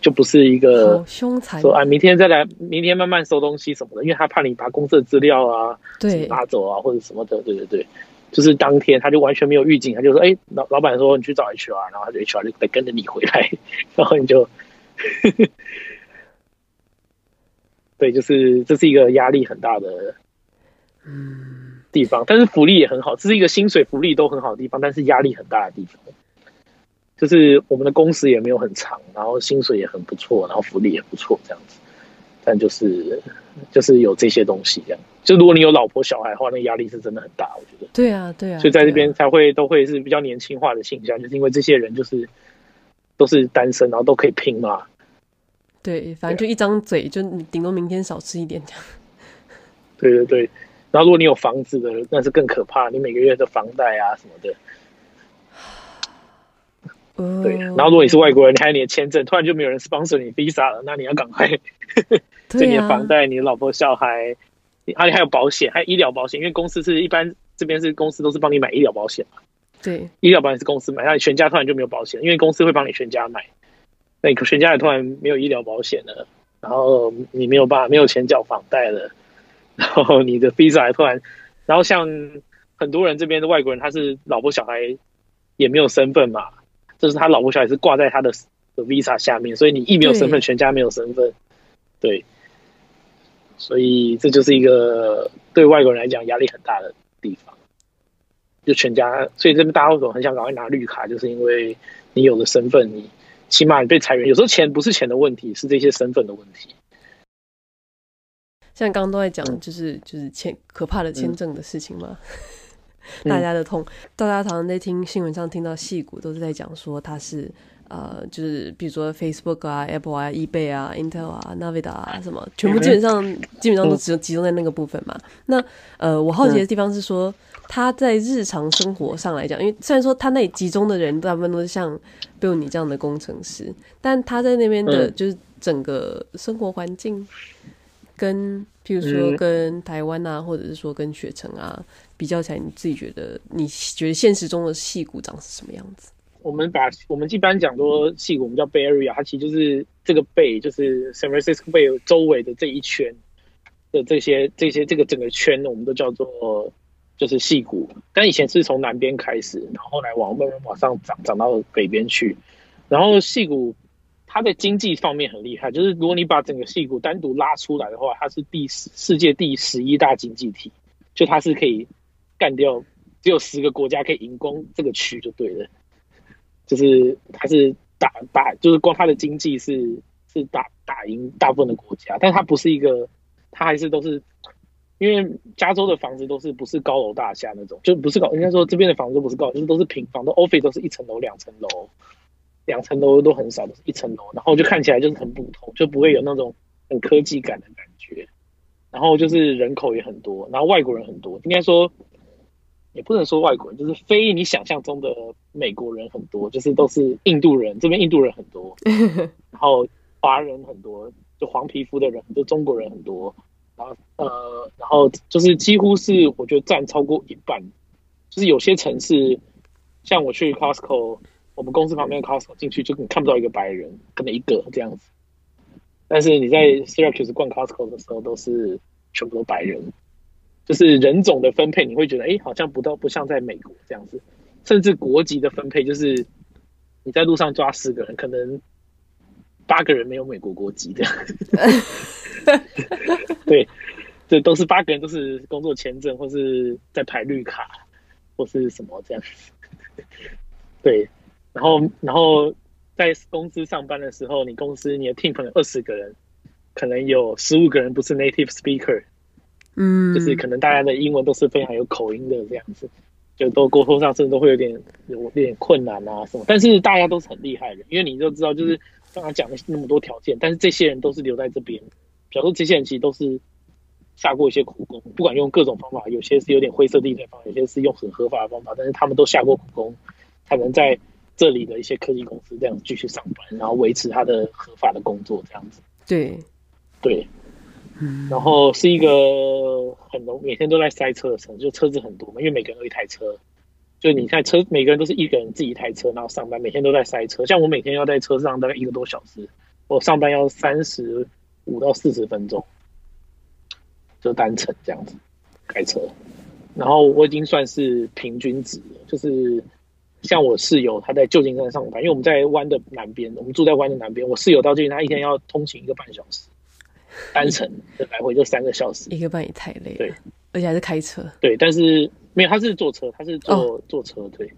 就不是一个凶残，说啊，明天再来，明天慢慢收东西什么的，因为他怕你把公司的资料啊，对，拿走啊或者什么的，对对对，就是当天他就完全没有预警，他就说，哎、欸，老老板说你去找 HR，然后他就 HR 就得跟着你回来，然后你就，对，就是这是一个压力很大的嗯地方，但是福利也很好，这是一个薪水福利都很好的地方，但是压力很大的地方。就是我们的工时也没有很长，然后薪水也很不错，然后福利也不错，这样子。但就是就是有这些东西，这样。就如果你有老婆小孩的话，那压力是真的很大，我觉得。对啊，对啊。所以在这边才会都会是比较年轻化的现象，就是因为这些人就是都是单身，然后都可以拼嘛。对，反正就一张嘴，就顶多明天少吃一点这样。对对对，然后如果你有房子的，那是更可怕，你每个月的房贷啊什么的。对，然后如果你是外国人，你还有你的签证，突然就没有人 sponsor 你 visa 了，那你要赶快，所以你的房贷、你的老婆小孩，而且还有保险，还有医疗保险，因为公司是一般这边是公司都是帮你买医疗保险嘛。对，医疗保险是公司买，那你全家突然就没有保险，因为公司会帮你全家买，那你全家也突然没有医疗保险了，然后你没有办法没有钱缴房贷了，然后你的 visa 还突然，然后像很多人这边的外国人，他是老婆小孩也没有身份嘛。就是他老婆小孩是挂在他的的 visa 下面，所以你一没有身份，全家没有身份，对，所以这就是一个对外国人来讲压力很大的地方。就全家，所以这边大家为什么很想赶快拿绿卡，就是因为你有了身份，你起码你被裁员，有时候钱不是钱的问题，是这些身份的问题。像刚刚都在讲，就是就是签可怕的签证的事情嘛。大家的痛，嗯、大家常常在听新闻上听到戏骨，都是在讲说他是呃，就是比如说 Facebook 啊、Apple 啊、eBay 啊、Intel 啊、Nvidia 啊什么，全部基本上、嗯、基本上都只集中在那个部分嘛。嗯、那呃，我好奇的地方是说，他在日常生活上来讲，因为虽然说他那里集中的人大部分都是像 Bill 你这样的工程师，但他在那边的就是整个生活环境，跟譬如说跟台湾啊，或者是说跟雪城啊。比较起来，你自己觉得你觉得现实中的戏骨长是什么样子？我们把我们一般讲说矽谷，我们叫 Bay Area，它其实就是这个 Bay，就是 San Francisco Bay 周围的这一圈的这些这些这个整个圈，我们都叫做就是矽谷。但以前是从南边开始，然后后来往慢慢往上涨，涨到北边去。然后矽谷它的经济方面很厉害，就是如果你把整个矽谷单独拉出来的话，它是第十世界第十一大经济体，就它是可以。干掉只有十个国家可以赢光这个区就对了，就是它是打打，就是光它的经济是是打打赢大部分的国家，但它不是一个，它还是都是因为加州的房子都是不是高楼大厦那种，就不是高，应该说这边的房子都不是高，就是都是平房，都 office 都是一层楼、两层楼，两层楼都很少，都是一层楼，然后就看起来就是很普通，就不会有那种很科技感的感觉，然后就是人口也很多，然后外国人很多，应该说。也不能说外国人，就是非你想象中的美国人很多，就是都是印度人，这边印度人很多，然后华人很多，就黄皮肤的人，就中国人很多，然后呃，然后就是几乎是我觉得占超过一半，就是有些城市，像我去 Costco，我们公司旁边的 Costco 进去就你看不到一个白人，可能一个这样子，但是你在 Syracuse 逛 Costco 的时候，都是全部都白人。就是人种的分配，你会觉得，哎、好像不到不像在美国这样子，甚至国籍的分配，就是你在路上抓十个人，可能八个人没有美国国籍的。对，这都是八个人都是工作签证，或是在排绿卡，或是什么这样子。对，然后然后在公司上班的时候，你公司你的 team 可能二十个人，可能有十五个人不是 native speaker，嗯，就是可能大家的英文都是非常有口音的这样子，就都沟通上甚至都会有点有点困难啊什么。但是大家都是很厉害的，因为你就知道，就是刚刚讲的那么多条件，但是这些人都是留在这边，比如说这些人其实都是下过一些苦功，不管用各种方法，有些是有点灰色地带方法，有些是用很合法的方法，但是他们都下过苦功，才能在。这里的一些科技公司这样继续上班，然后维持他的合法的工作这样子。对，对，嗯，然后是一个很容每天都在塞车的城市，就车子很多嘛，因为每个人有一台车，就你在车，每个人都是一个人自己一台车，然后上班，每天都在塞车。像我每天要在车上大概一个多小时，我上班要三十五到四十分钟，就单程这样子开车。然后我已经算是平均值了，就是。像我室友，他在旧金山上班，因为我们在湾的南边，我们住在湾的南边。我室友到旧金山，他一天要通勤一个半小时，单程的来回就三个小时，一个半也太累了。对，而且还是开车。对，但是没有，他是坐车，他是坐、哦、坐车，对，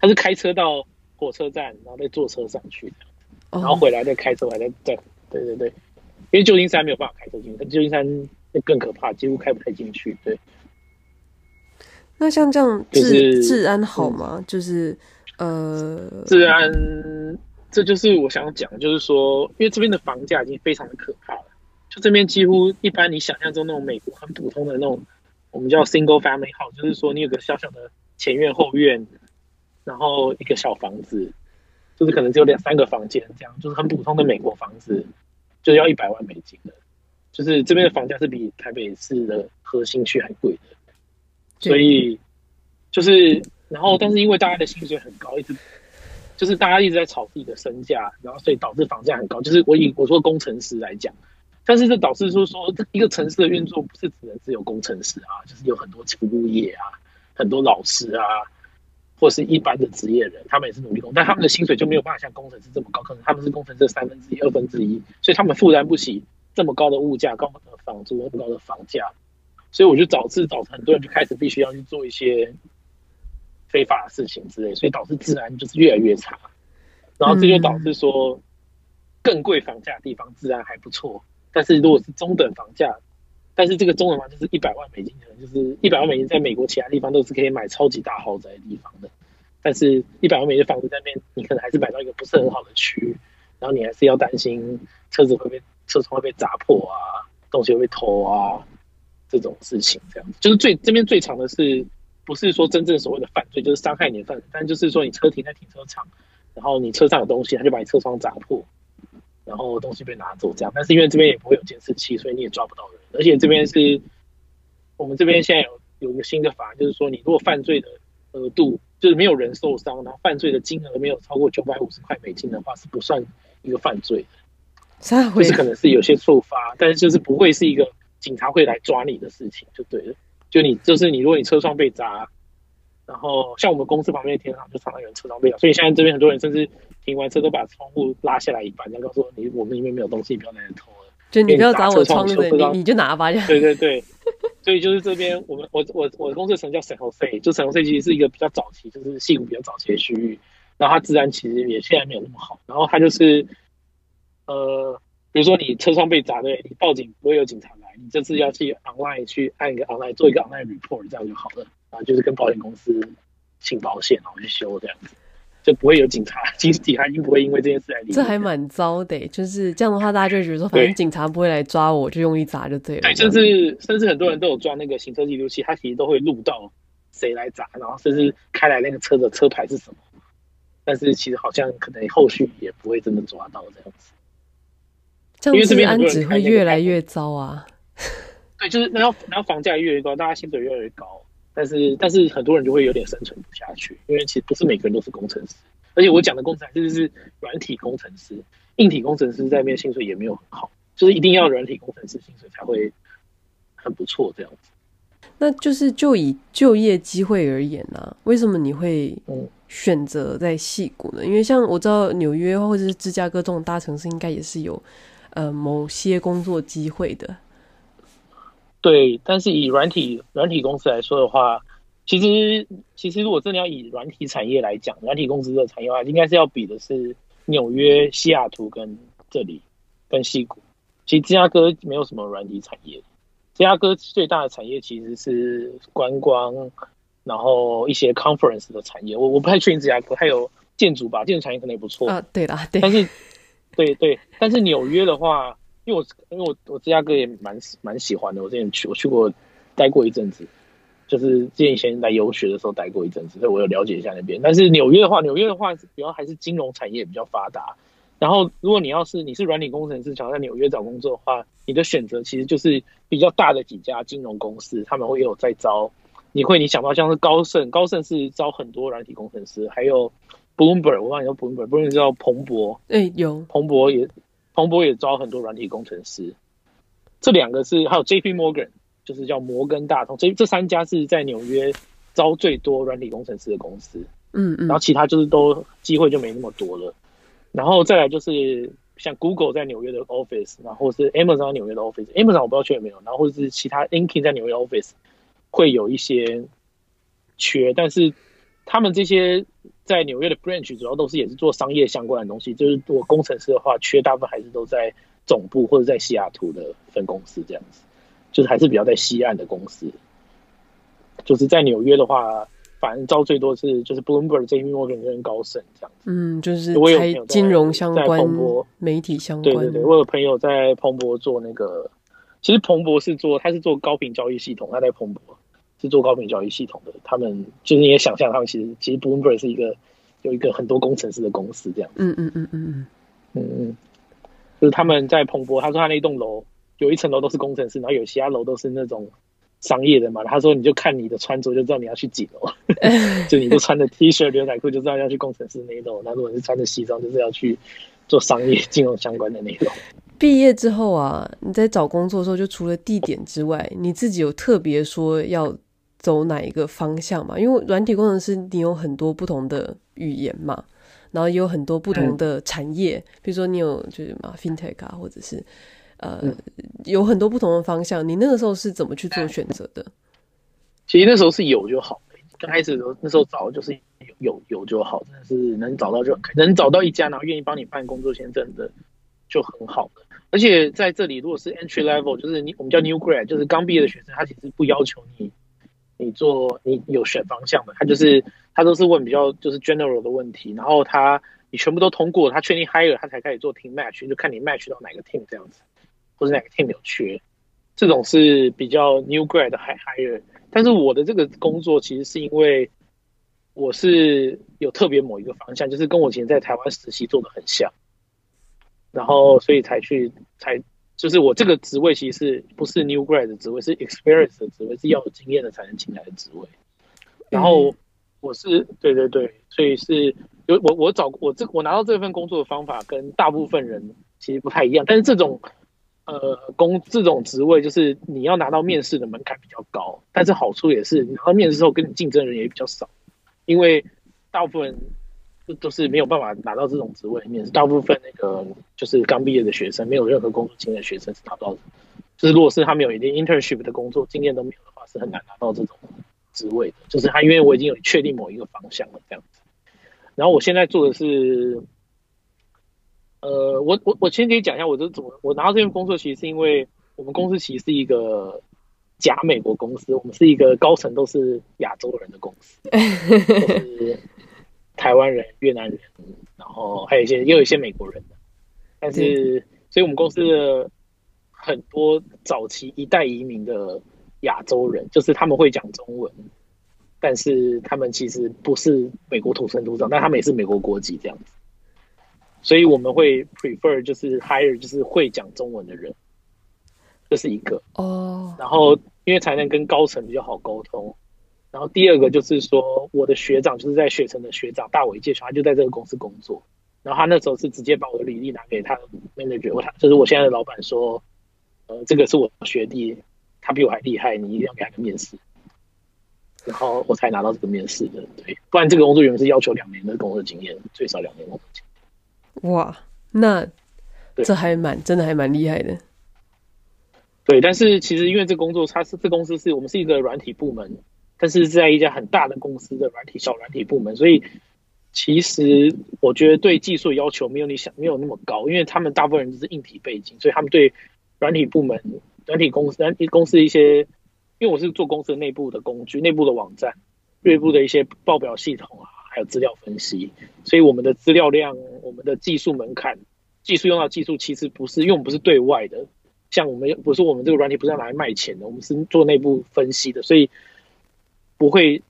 他是开车到火车站，然后再坐车上去，然后回来再开车，还在再对对对，因为旧金山没有办法开车进去，旧金山那更可怕，几乎开不太进去，对。那像这样治、就是、治安好吗？嗯、就是呃，治安，这就是我想讲，就是说，因为这边的房价已经非常的可怕了。就这边几乎一般你想象中那种美国很普通的那种，我们叫 single family house，就是说你有个小小的前院后院，然后一个小房子，就是可能只有两三个房间这样，就是很普通的美国房子，就要一百万美金的。就是这边的房价是比台北市的核心区还贵的。所以就是，然后但是因为大家的薪水很高，一直就是大家一直在炒自己的身价，然后所以导致房价很高。就是我以我说工程师来讲，但是这导致说说这一个城市的运作不是只能只有工程师啊，就是有很多服务业啊，很多老师啊，或是一般的职业人，他们也是努力工，但他们的薪水就没有办法像工程师这么高，可能他们是工程师的三分之一、二分之一，所以他们负担不起这么高的物价、高的房租、那么高的房价。所以我就导致导致很多人就开始必须要去做一些非法的事情之类，所以导致治安就是越来越差。然后这就导致说，更贵房价的地方治安还不错，但是如果是中等房价，但是这个中等房就是一百万美金，可能就是一百万美金，在美国其他地方都是可以买超级大豪宅的地方的。但是一百万美金的房子在那边，你可能还是买到一个不是很好的区域，然后你还是要担心车子会被车窗会被砸破啊，东西会被偷啊。这种事情，这样子就是最这边最长的是，不是说真正所谓的犯罪，就是伤害你的犯罪，但就是说你车停在停车场，然后你车上有东西，他就把你车窗砸破，然后东西被拿走这样。但是因为这边也不会有监视器，所以你也抓不到人。而且这边是，我们这边现在有有一个新的法，就是说你如果犯罪的额度就是没有人受伤，然后犯罪的金额没有超过九百五十块美金的话，是不算一个犯罪 的。就是可能是有些触发，但是就是不会是一个。警察会来抓你的事情就对了，就你就是你，如果你车窗被砸，然后像我们公司旁边的停车场就常常有人车窗被咬，所以现在这边很多人甚至停完车都把窗户拉下来一半，然后告诉你我们里面没有东西，你不要来偷了。就你不要砸我窗子，你你就拿吧。对对对，所以就是这边我们我我我的公司的城叫 San Jose，就 San Jose 其实是一个比较早期，就是矽谷比较早期的区域，然后它治安其实也现在没有那么好，然后它就是呃。比如说你车窗被砸，对，你报警不会有警察来，你这次要去 online 去按一个 online 做一个 online report，这样就好了。然后就是跟保险公司请保险，然后去修这样子，就不会有警察，警察已经不会因为这件事来理。这还蛮糟的，就是这样的话，大家就觉得说，反正警察不会来抓我，就用一砸就对了。对，甚至甚至很多人都有装那个行车记录器，他其实都会录到谁来砸，然后甚至开来那个车的车牌是什么。但是其实好像可能后续也不会真的抓到这样子。这样治安只会越来越糟啊！对，就是然后然后房价越来越高，大家薪水越来越高，但是但是很多人就会有点生存不下去，因为其实不是每个人都是工程师，而且我讲的工程师就是软体工程师，硬体工程师在那边薪水也没有很好，就是一定要软体工程师薪水才会很不错这样子。那就是就以就业机会而言呢、啊，为什么你会选择在戏谷呢？因为像我知道纽约或者是芝加哥这种大城市，应该也是有。呃，某些工作机会的，对，但是以软体软体公司来说的话，其实其实如果真的要以软体产业来讲，软体公司的产业的话，应该是要比的是纽约、西雅图跟这里跟西谷。其实芝加哥没有什么软体产业，芝加哥最大的产业其实是观光，然后一些 conference 的产业。我我不太确定芝加哥还有建筑吧，建筑产业可能也不错啊。对的，对。但是，对对，但是纽约的话，因为我因为我我芝加哥也蛮蛮喜欢的，我之前去我去过待过一阵子。就是之前以前来游学的时候待过一阵子，所以我有了解一下那边。但是纽约的话，纽约的话主要还是金融产业比较发达。然后如果你要是你是软体工程师，想要在纽约找工作的话，你的选择其实就是比较大的几家金融公司，他们会有在招。你会你想到像是高盛，高盛是招很多软体工程师，还有 Bloomberg，我忘记叫 Bloomberg，Bloomberg 叫彭博，对、欸、有彭博也彭博也招很多软体工程师。这两个是还有 JP Morgan。就是叫摩根大通，这这三家是在纽约招最多软体工程师的公司，嗯嗯，然后其他就是都机会就没那么多了，然后再来就是像 Google 在纽约的 office，然后是 Amazon 纽约的 office，Amazon 我不知道缺有没有，然后或者是其他 LinkedIn 在纽约 office 会有一些缺，但是他们这些在纽约的 branch 主要都是也是做商业相关的东西，就是做工程师的话，缺大部分还是都在总部或者在西雅图的分公司这样子。就是还是比较在西岸的公司，就是在纽约的话，反正招最多是就是 Bloomberg、JP Morgan 跟高盛这样子。嗯，就是我有金融相关、媒体相关。对对对，我有朋友在彭博做那个，其实彭博是做，他是做高频交易系统，他在彭博是做高频交易系统的。他们就是你也想象，他们其实其实 Bloomberg 是一个有一个很多工程师的公司这样子。嗯嗯嗯嗯嗯嗯嗯，就是他们在彭博，他说他那一栋楼。有一层楼都是工程师，然后有其他楼都是那种商业的嘛。他说：“你就看你的穿着就知道你要去几楼，就你就穿着 T 恤牛仔裤就知道要去工程师那一楼。那如果是穿着西装，就是要去做商业金融相关的那一楼。”毕业之后啊，你在找工作的时候，就除了地点之外，你自己有特别说要走哪一个方向嘛？因为软体工程师你有很多不同的语言嘛，然后也有很多不同的产业，嗯、比如说你有就是嘛 FinTech 啊，或者是。呃、嗯，有很多不同的方向。你那个时候是怎么去做选择的？其实那时候是有就好。刚开始的时候，那时候找就是有有有就好，但是能找到就能找到一家，然后愿意帮你办工作签证的就很好。而且在这里，如果是 entry level，就是你我们叫 new grad，就是刚毕业的学生，他其实不要求你你做你有选方向的，他就是他都是问比较就是 general 的问题，然后他你全部都通过，他确定 hire，他才开始做 team match，就看你 match 到哪个 team 这样子。或者哪个 team 有缺，这种是比较 new grad 的 hire。但是我的这个工作其实是因为我是有特别某一个方向，就是跟我以前在台湾实习做的很像，然后所以才去才就是我这个职位其实是不是 new grad 的职位，是 experience 的职位，是要有经验的才能进来的职位。然后我是对对对，所以是有我我找我这我拿到这份工作的方法跟大部分人其实不太一样，但是这种。呃，工这种职位就是你要拿到面试的门槛比较高，但是好处也是你拿到面试之后跟你竞争人也比较少，因为大部分都都是没有办法拿到这种职位面试，大部分那个就是刚毕业的学生，没有任何工作经验的学生是拿不到的，就是如果是他们有一定 internship 的工作经验都没有的话，是很难拿到这种职位的。就是他因为我已经有确定某一个方向了这样子，然后我现在做的是。呃，我我我先给你讲一下，我这怎么我拿到这份工作，其实是因为我们公司其实是一个假美国公司，我们是一个高层都是亚洲人的公司，就是台湾人、越南人，然后还有一些也有一些美国人，但是所以我们公司的很多早期一代移民的亚洲人，就是他们会讲中文，但是他们其实不是美国土生土长，但他们也是美国国籍这样子。所以我们会 prefer 就是 hire 就是会讲中文的人，这是一个哦。然后因为才能跟高层比较好沟通。然后第二个就是说，我的学长就是在学城的学长大伟介绍，他就在这个公司工作。然后他那时候是直接把我的履历拿给他的 manager，我就是我现在的老板说，呃，这个是我学弟，他比我还厉害，你一定要给他个面试。然后我才拿到这个面试的，对，不然这个工作原本是要求两年的工作经验，最少两年工作经验。哇，那这还蛮真的还蛮厉害的。对，但是其实因为这工作，它是这公司是我们是一个软体部门，但是在一家很大的公司的软体小软体部门，所以其实我觉得对技术要求没有你想没有那么高，因为他们大部分人都是硬体背景，所以他们对软体部门、软体公司、软体公司一些，因为我是做公司内部的工具、内部的网站、内部的一些报表系统啊，还有资料分析，所以我们的资料量、我们的技术门槛、技术用到技术其实不是，因为我们不是对外的，像我们不是我们这个软体不是要拿来卖钱的，我们是做内部分析的，所以不会。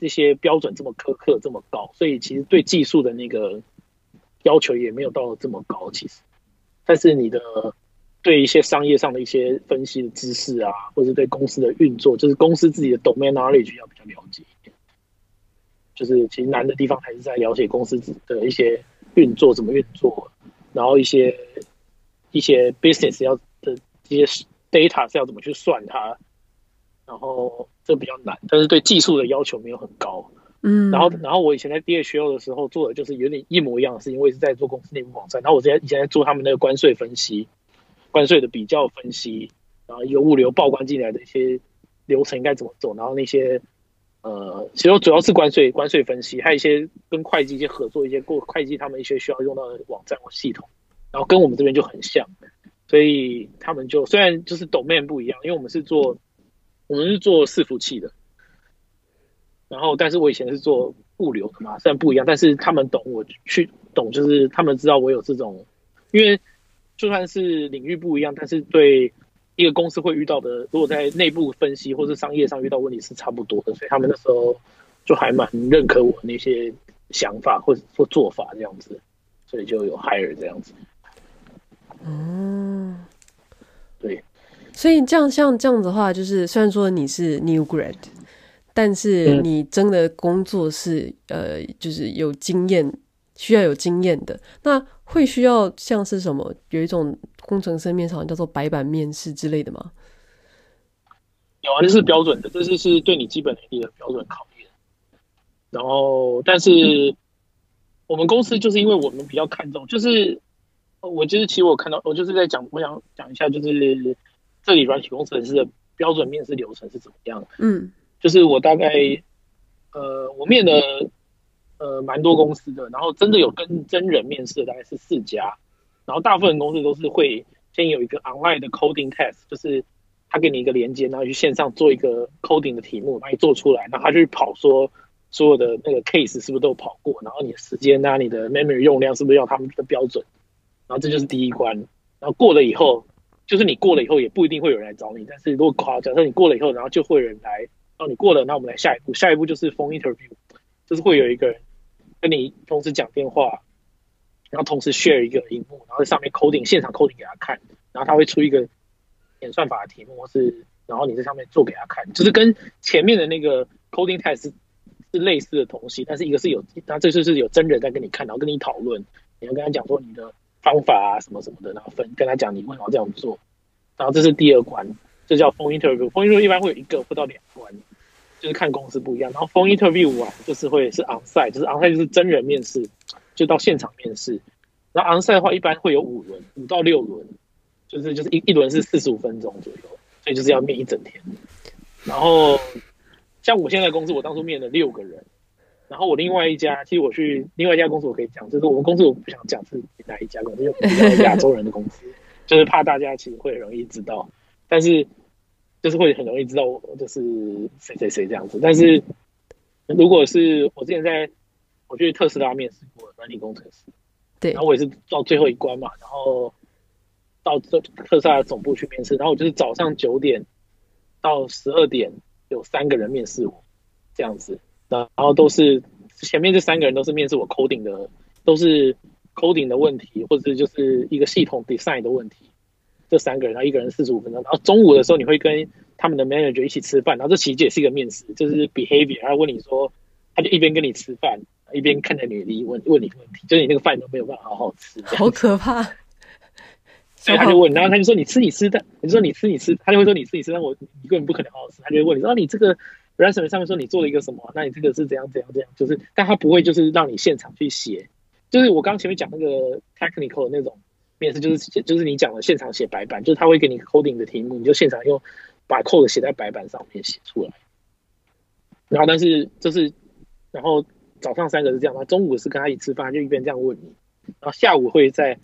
这些标准这么苛刻，这么高，所以其实对技术的那个要求也没有到这么高。其实，但是你的对一些商业上的一些分析的知识啊，或者对公司的运作，就是公司自己的 domain knowledge 要比较了解一点。就是其实难的地方还是在了解公司的一些运作怎么运作，然后一些一些 business 要的一些 data 是要怎么去算它。然后这比较难，但是对技术的要求没有很高。嗯，然后然后我以前在 DHL 的时候做的就是有点一模一样的事情，我也是在做公司内部网站。然后我之前以前在做他们那个关税分析、关税的比较分析，然后有物流报关进来的一些流程应该怎么走，然后那些呃，其实主要是关税关税分析，还有一些跟会计一些合作，一些过会计他们一些需要用到的网站或系统，然后跟我们这边就很像，所以他们就虽然就是 domain 不一样，因为我们是做。我们是做伺服器的，然后但是我以前是做物流的嘛，虽然不一样，但是他们懂我去懂，就是他们知道我有这种，因为就算是领域不一样，但是对一个公司会遇到的，如果在内部分析或是商业上遇到问题是差不多的，所以他们那时候就还蛮认可我那些想法或者或做法这样子，所以就有 hire 这样子。嗯，所以这样像这样子的话，就是虽然说你是 new grad，但是你真的工作是、嗯、呃，就是有经验，需要有经验的。那会需要像是什么？有一种工程师面试叫做白板面试之类的吗？有啊，这是标准的，这是是对你基本能力的标准考验。然后，但是我们公司就是因为我们比较看重，就是我就是其实我看到，我就是在讲，我想讲一下，就是。这里软体工程师的标准面试流程是怎么样？嗯，就是我大概，呃，我面的呃蛮多公司的，然后真的有跟真人面试的大概是四家，然后大部分公司都是会先有一个 online 的 coding test，就是他给你一个连接，然后去线上做一个 coding 的题目，把你做出来，然后他就去跑说所有的那个 case 是不是都有跑过，然后你的时间啊，你的 memory 用量是不是要他们的标准，然后这就是第一关，然后过了以后。就是你过了以后也不一定会有人来找你，但是如果夸，假设你过了以后，然后就会有人来，哦，你过了，那我们来下一步，下一步就是 phone interview，就是会有一个人跟你同时讲电话，然后同时 share 一个荧幕，然后在上面 coding 现场 coding 给他看，然后他会出一个演算法的题目，是然后你在上面做给他看，就是跟前面的那个 coding test 是，是类似的东西，但是一个是有，那这次是有真人在跟你看，然后跟你讨论，你要跟他讲说你的。方法啊，什么什么的，然后分跟他讲你为什么这样做，然后这是第二关，这叫 phone interview。phone interview 一般会有一个或到两关，就是看公司不一样。然后 phone interview 啊就是会是 onsite，就是 onsite 就是真人面试，就到现场面试。然后 onsite 的话一般会有五轮，五到六轮，就是就是一一轮是四十五分钟左右，所以就是要面一整天。然后像我现在公司，我当初面了六个人。然后我另外一家，其实我去另外一家公司，我可以讲，就是我们公司我不想讲是哪一家公司，因为比较亚洲人的公司，就是怕大家其实会很容易知道，但是就是会很容易知道我就是谁谁谁这样子。但是如果是我之前在我去特斯拉面试过软体工程师，对，然后我也是到最后一关嘛，然后到特特斯拉总部去面试，然后我就是早上九点到十二点有三个人面试我这样子。然后都是前面这三个人都是面试我 coding 的，都是 coding 的问题，或者是就是一个系统 design 的问题。这三个人，然后一个人四十五分钟。然后中午的时候你会跟他们的 manager 一起吃饭，然后这其实也是一个面试，就是 behavior，他问你说，他就一边跟你吃饭，一边看着你离问问你问题，就是你那个饭都没有办法好好吃，好可怕。所以他就问，然后他就说你吃你吃的，你说你吃你吃，他就会说你吃你吃，但我一个人不可能好好吃，他就会问你说，啊，你这个。上面说你做了一个什么？那你这个是怎样怎样怎样？就是，但他不会就是让你现场去写，就是我刚前面讲那个 technical 的那种面试，就是就是你讲的现场写白板，就是他会给你 coding 的题目，你就现场用把 code 写在白板上面写出来。然后，但是就是，然后早上三个是这样，他中午是跟他一起吃饭，就一边这样问你，然后下午会在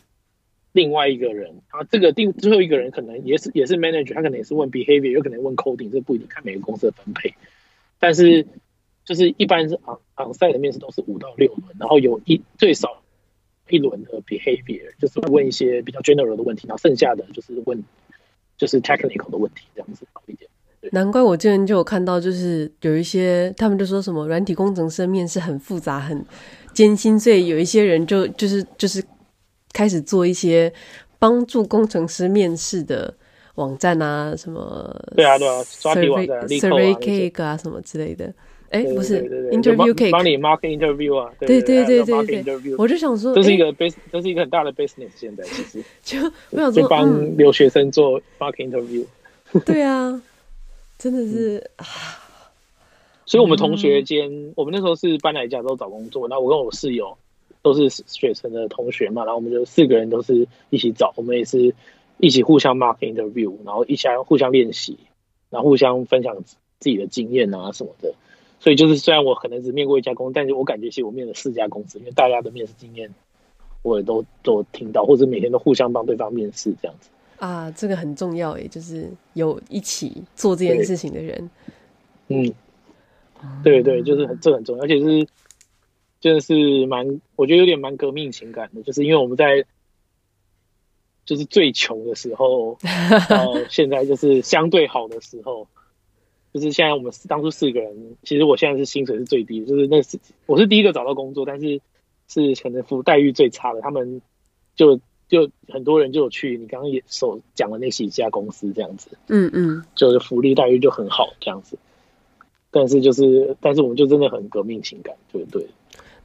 另外一个人，然后这个第最后一个人可能也是也是 manager，他可能也是问 behavior，有可能问 coding，这不一定看每个公司的分配，但是就是一般是昂昂赛的面试都是五到六轮，然后有一最少一轮的 behavior，就是问一些比较 general 的问题，然后剩下的就是问就是 technical 的问题，这样子好一点。难怪我之前就有看到，就是有一些他们就说什么软体工程师面试很复杂、很艰辛，所以有一些人就就是就是开始做一些帮助工程师面试的网站啊，什么对啊对啊，刷题网站、Survey Cake 啊什么之类的。哎，不是，Interview Cake 帮你 mark interview 啊，对对对对对，我就想说，这是一个 bus，这是一个很大的 business，现在其实。就我想说，就帮留学生做 mark interview，对啊。真的是啊，所以，我们同学间，嗯、我们那时候是搬来加州找工作，然后我跟我室友都是学生的同学嘛，然后我们就四个人都是一起找，我们也是一起互相 mark interview，然后一起互相练习，然后互相分享自己的经验啊什么的。所以，就是虽然我可能只面过一家公司，但是我感觉其实我面了四家公司，因为大家的面试经验我也都都听到，或者每天都互相帮对方面试这样子。啊，这个很重要诶，就是有一起做这件事情的人。嗯，对对，就是很这很重要，而且是真的是蛮，我觉得有点蛮革命情感的，就是因为我们在就是最穷的时候，然后现在就是相对好的时候，就是现在我们当初四个人，其实我现在是薪水是最低的，就是那是我是第一个找到工作，但是是可能服务待遇最差的，他们就。就很多人就有去你刚刚也所讲的那几家公司这样子，嗯嗯，就是福利待遇就很好这样子，但是就是但是我们就真的很革命情感，对不对？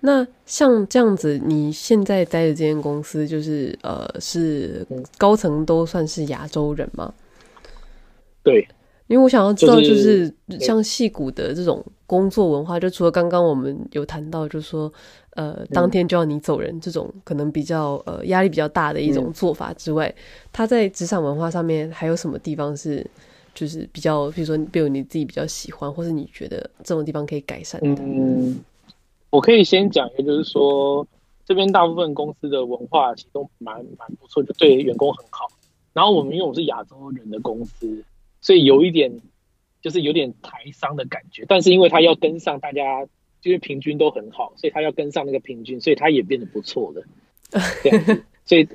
那像这样子，你现在待的这间公司就是呃是高层都算是亚洲人吗？对。因为我想要知道，就是像戏骨的这种工作文化，就除了刚刚我们有谈到，就是说，呃，当天就要你走人这种可能比较呃压力比较大的一种做法之外，他在职场文化上面还有什么地方是就是比较，比如说，比如你自己比较喜欢，或是你觉得这种地方可以改善的？嗯，我可以先讲一个，就是说这边大部分公司的文化其实都蛮蛮不错，就对员工很好。然后我们因为我们是亚洲人的公司。所以有一点，就是有点台商的感觉，但是因为他要跟上大家，就是平均都很好，所以他要跟上那个平均，所以他也变得不错的 这样子。所以，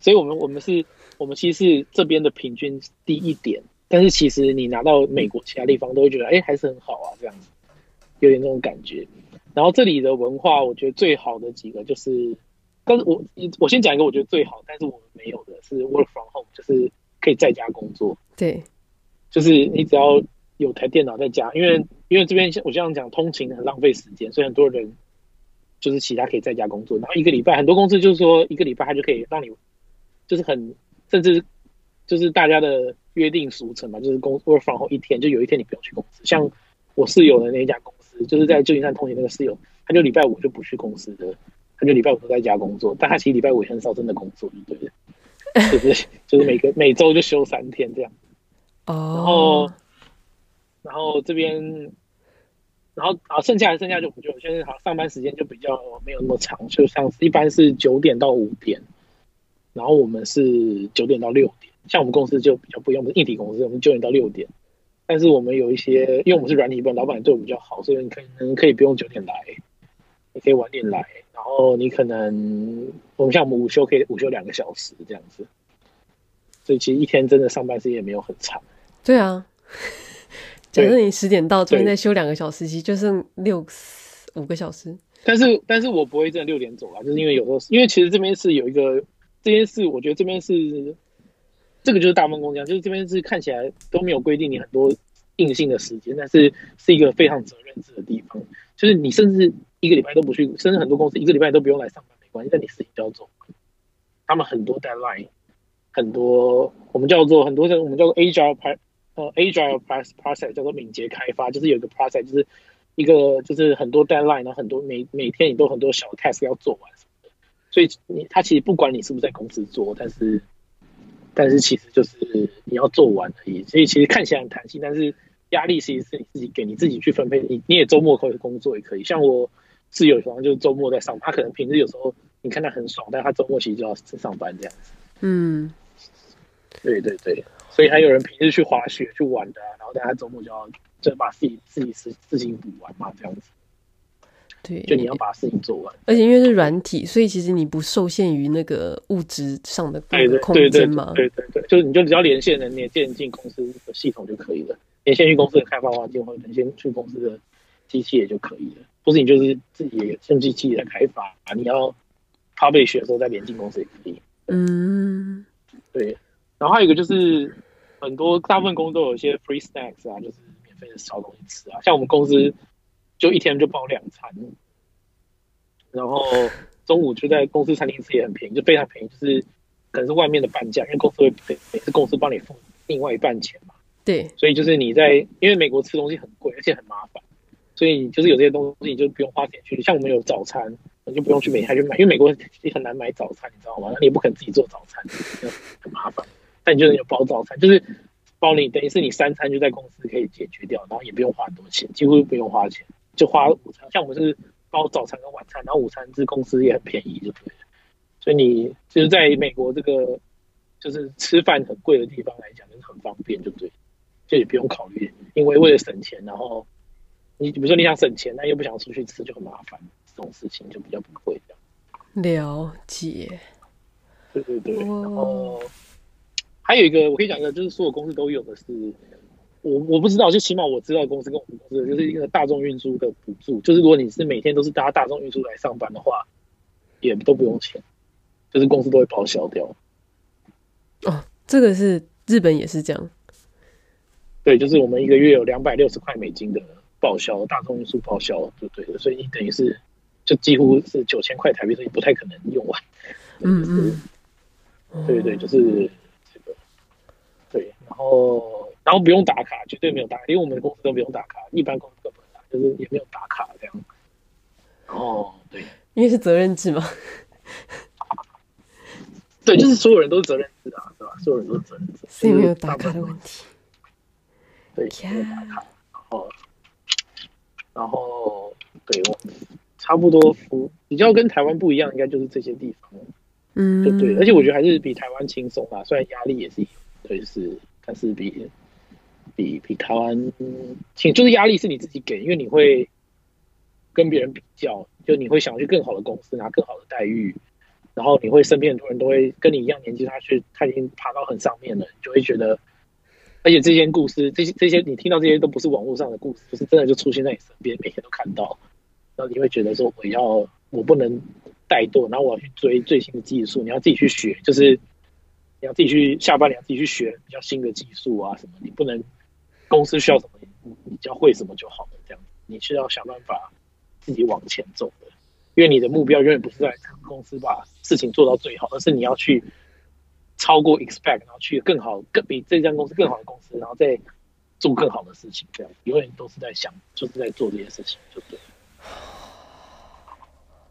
所以我们我们是，我们其实是这边的平均低一点，但是其实你拿到美国其他地方都会觉得，哎，还是很好啊，这样子，有点那种感觉。然后这里的文化，我觉得最好的几个就是，但是我我先讲一个我觉得最好，但是我们没有的是 work from home，就是可以在家工作。对。就是你只要有台电脑在家，因为因为这边我这样讲，通勤很浪费时间，所以很多人就是其他可以在家工作。然后一个礼拜，很多公司就是说一个礼拜他就可以让你，就是很甚至就是大家的约定俗成嘛，就是工作放后一天，就有一天你不用去公司。像我室友的那一家公司，就是在旧金山通勤那个室友，他就礼拜五就不去公司的，他就礼拜五都在家工作。但他其实礼拜五也很少真的工作，对不对？就是就是每个每周就休三天这样。哦，然后，然后这边，然后啊，剩下的剩下就不就现在好上班时间就比较没有那么长，就像是一般是九点到五点，然后我们是九点到六点，像我们公司就比较不一样，我们是硬体公司，我们九点到六点，但是我们有一些，因为我们是软体部，老板对我们比较好，所以你可能可以不用九点来，你可以晚点来，然后你可能我们像我们午休可以午休两个小时这样子，所以其实一天真的上班时间也没有很长。对啊，假设你十点到，中间再休两个小时，其实就剩六五个小时。但是，但是我不会真的六点走啊，就是因为有时候，因为其实这边是有一个，这边是我觉得这边是，这个就是大部分公司，就是这边是看起来都没有规定你很多硬性的时间，但是是一个非常责任制的地方，就是你甚至一个礼拜都不去，甚至很多公司一个礼拜都不用来上班没关系，但你事情就要做，他们很多 deadline。很多我们叫做很多我们叫做 agile pr 呃 agile process 叫做敏捷开发，就是有一个 process 就是一个就是很多 deadline，然后很多每每天你都很多小 task 要做完，所以你他其实不管你是不是在公司做，但是但是其实就是你要做完而已，所以其实看起来很弹性，但是压力其实是你自己给你自己去分配，你你也周末可以工作也可以，像我室友好像就是周末在上班，他可能平时有时候你看他很爽，但他周末其实就要上班这样子。嗯，对对对，所以还有人平时去滑雪去玩的，啊，然后大家周末就要就把自己自己事事情补完嘛，这样子。对，就你要把事情做完。而且因为是软体，所以其实你不受限于那个物质上的空间嘛。对对对，就是你就只要连线能连线进公司的系统就可以了，连线去公司的开发环境或者连线去公司的机器也就可以了。或者你就是自己用机器来开发，你要 publish 的时候再连进公司也可以。嗯，对。然后还有一个就是很多大部分公司都有一些 free snacks 啊，就是免费的小东西吃啊，像我们公司。就一天就包两餐，然后中午就在公司餐厅吃也很便宜，就非常便宜，就是可能是外面的半价，因为公司会每次公司帮你付另外一半钱嘛。对，所以就是你在因为美国吃东西很贵，而且很麻烦，所以就是有这些东西你就不用花钱去。像我们有早餐，你就不用去每天去买，因为美国你很难买早餐，你知道吗？那你也不可能自己做早餐，很麻烦。但你就是有包早餐，就是包你等于是你三餐就在公司可以解决掉，然后也不用花很多钱，几乎不用花钱。就花午餐，像我们是包早餐跟晚餐，然后午餐是公司也很便宜，就对。所以你就是在美国这个就是吃饭很贵的地方来讲，就是很方便，就对，就也不用考虑，因为为了省钱，然后你比如说你想省钱，但又不想出去吃，就很麻烦，这种事情就比较不会这样。了解。对对对，然后还有一个我可以讲一个，就是所有公司都有的是。我我不知道，就起码我知道公司跟我们公司就是一个大众运输的补助，就是如果你是每天都是搭大众运输来上班的话，也都不用钱，就是公司都会报销掉。哦，这个是日本也是这样。对，就是我们一个月有两百六十块美金的报销，大众运输报销就对了，所以你等于是就几乎是九千块台币，所以不太可能用完。嗯嗯，对对，就是这个，对，然后。然后不用打卡，绝对没有打卡，因为我们的公司都不用打卡，一般公司都不用打，就是也没有打卡这样。哦，对，因为是责任制嘛。对，就是所有人都是责任制啊，是吧？所有人都是责任制，所以没有打卡的问题。对，没有打卡，然后，然后，对我差不多服比较跟台湾不一样，应该就是这些地方，嗯，就对，而且我觉得还是比台湾轻松啊，虽然压力也是，对，是。但是比比比台湾轻，就是压力是你自己给，因为你会跟别人比较，就你会想去更好的公司拿更好的待遇，然后你会身边很多人都会跟你一样年纪，他去他已经爬到很上面了，你就会觉得，而且这些故事，这些这些你听到这些都不是网络上的故事，就是真的就出现在你身边，每天都看到，然后你会觉得说我要我不能怠惰，然后我要去追最新的技术，你要自己去学，就是。你要自己去下班，你要自己去学比较新的技术啊什么，你不能公司需要什么，你你只要会什么就好了，这样你是要想办法自己往前走的，因为你的目标永远不是在公司把事情做到最好，而是你要去超过 expect，然后去更好、更比这家公司更好的公司，然后再做更好的事情，这样永远都是在想，就是在做这些事情，就对。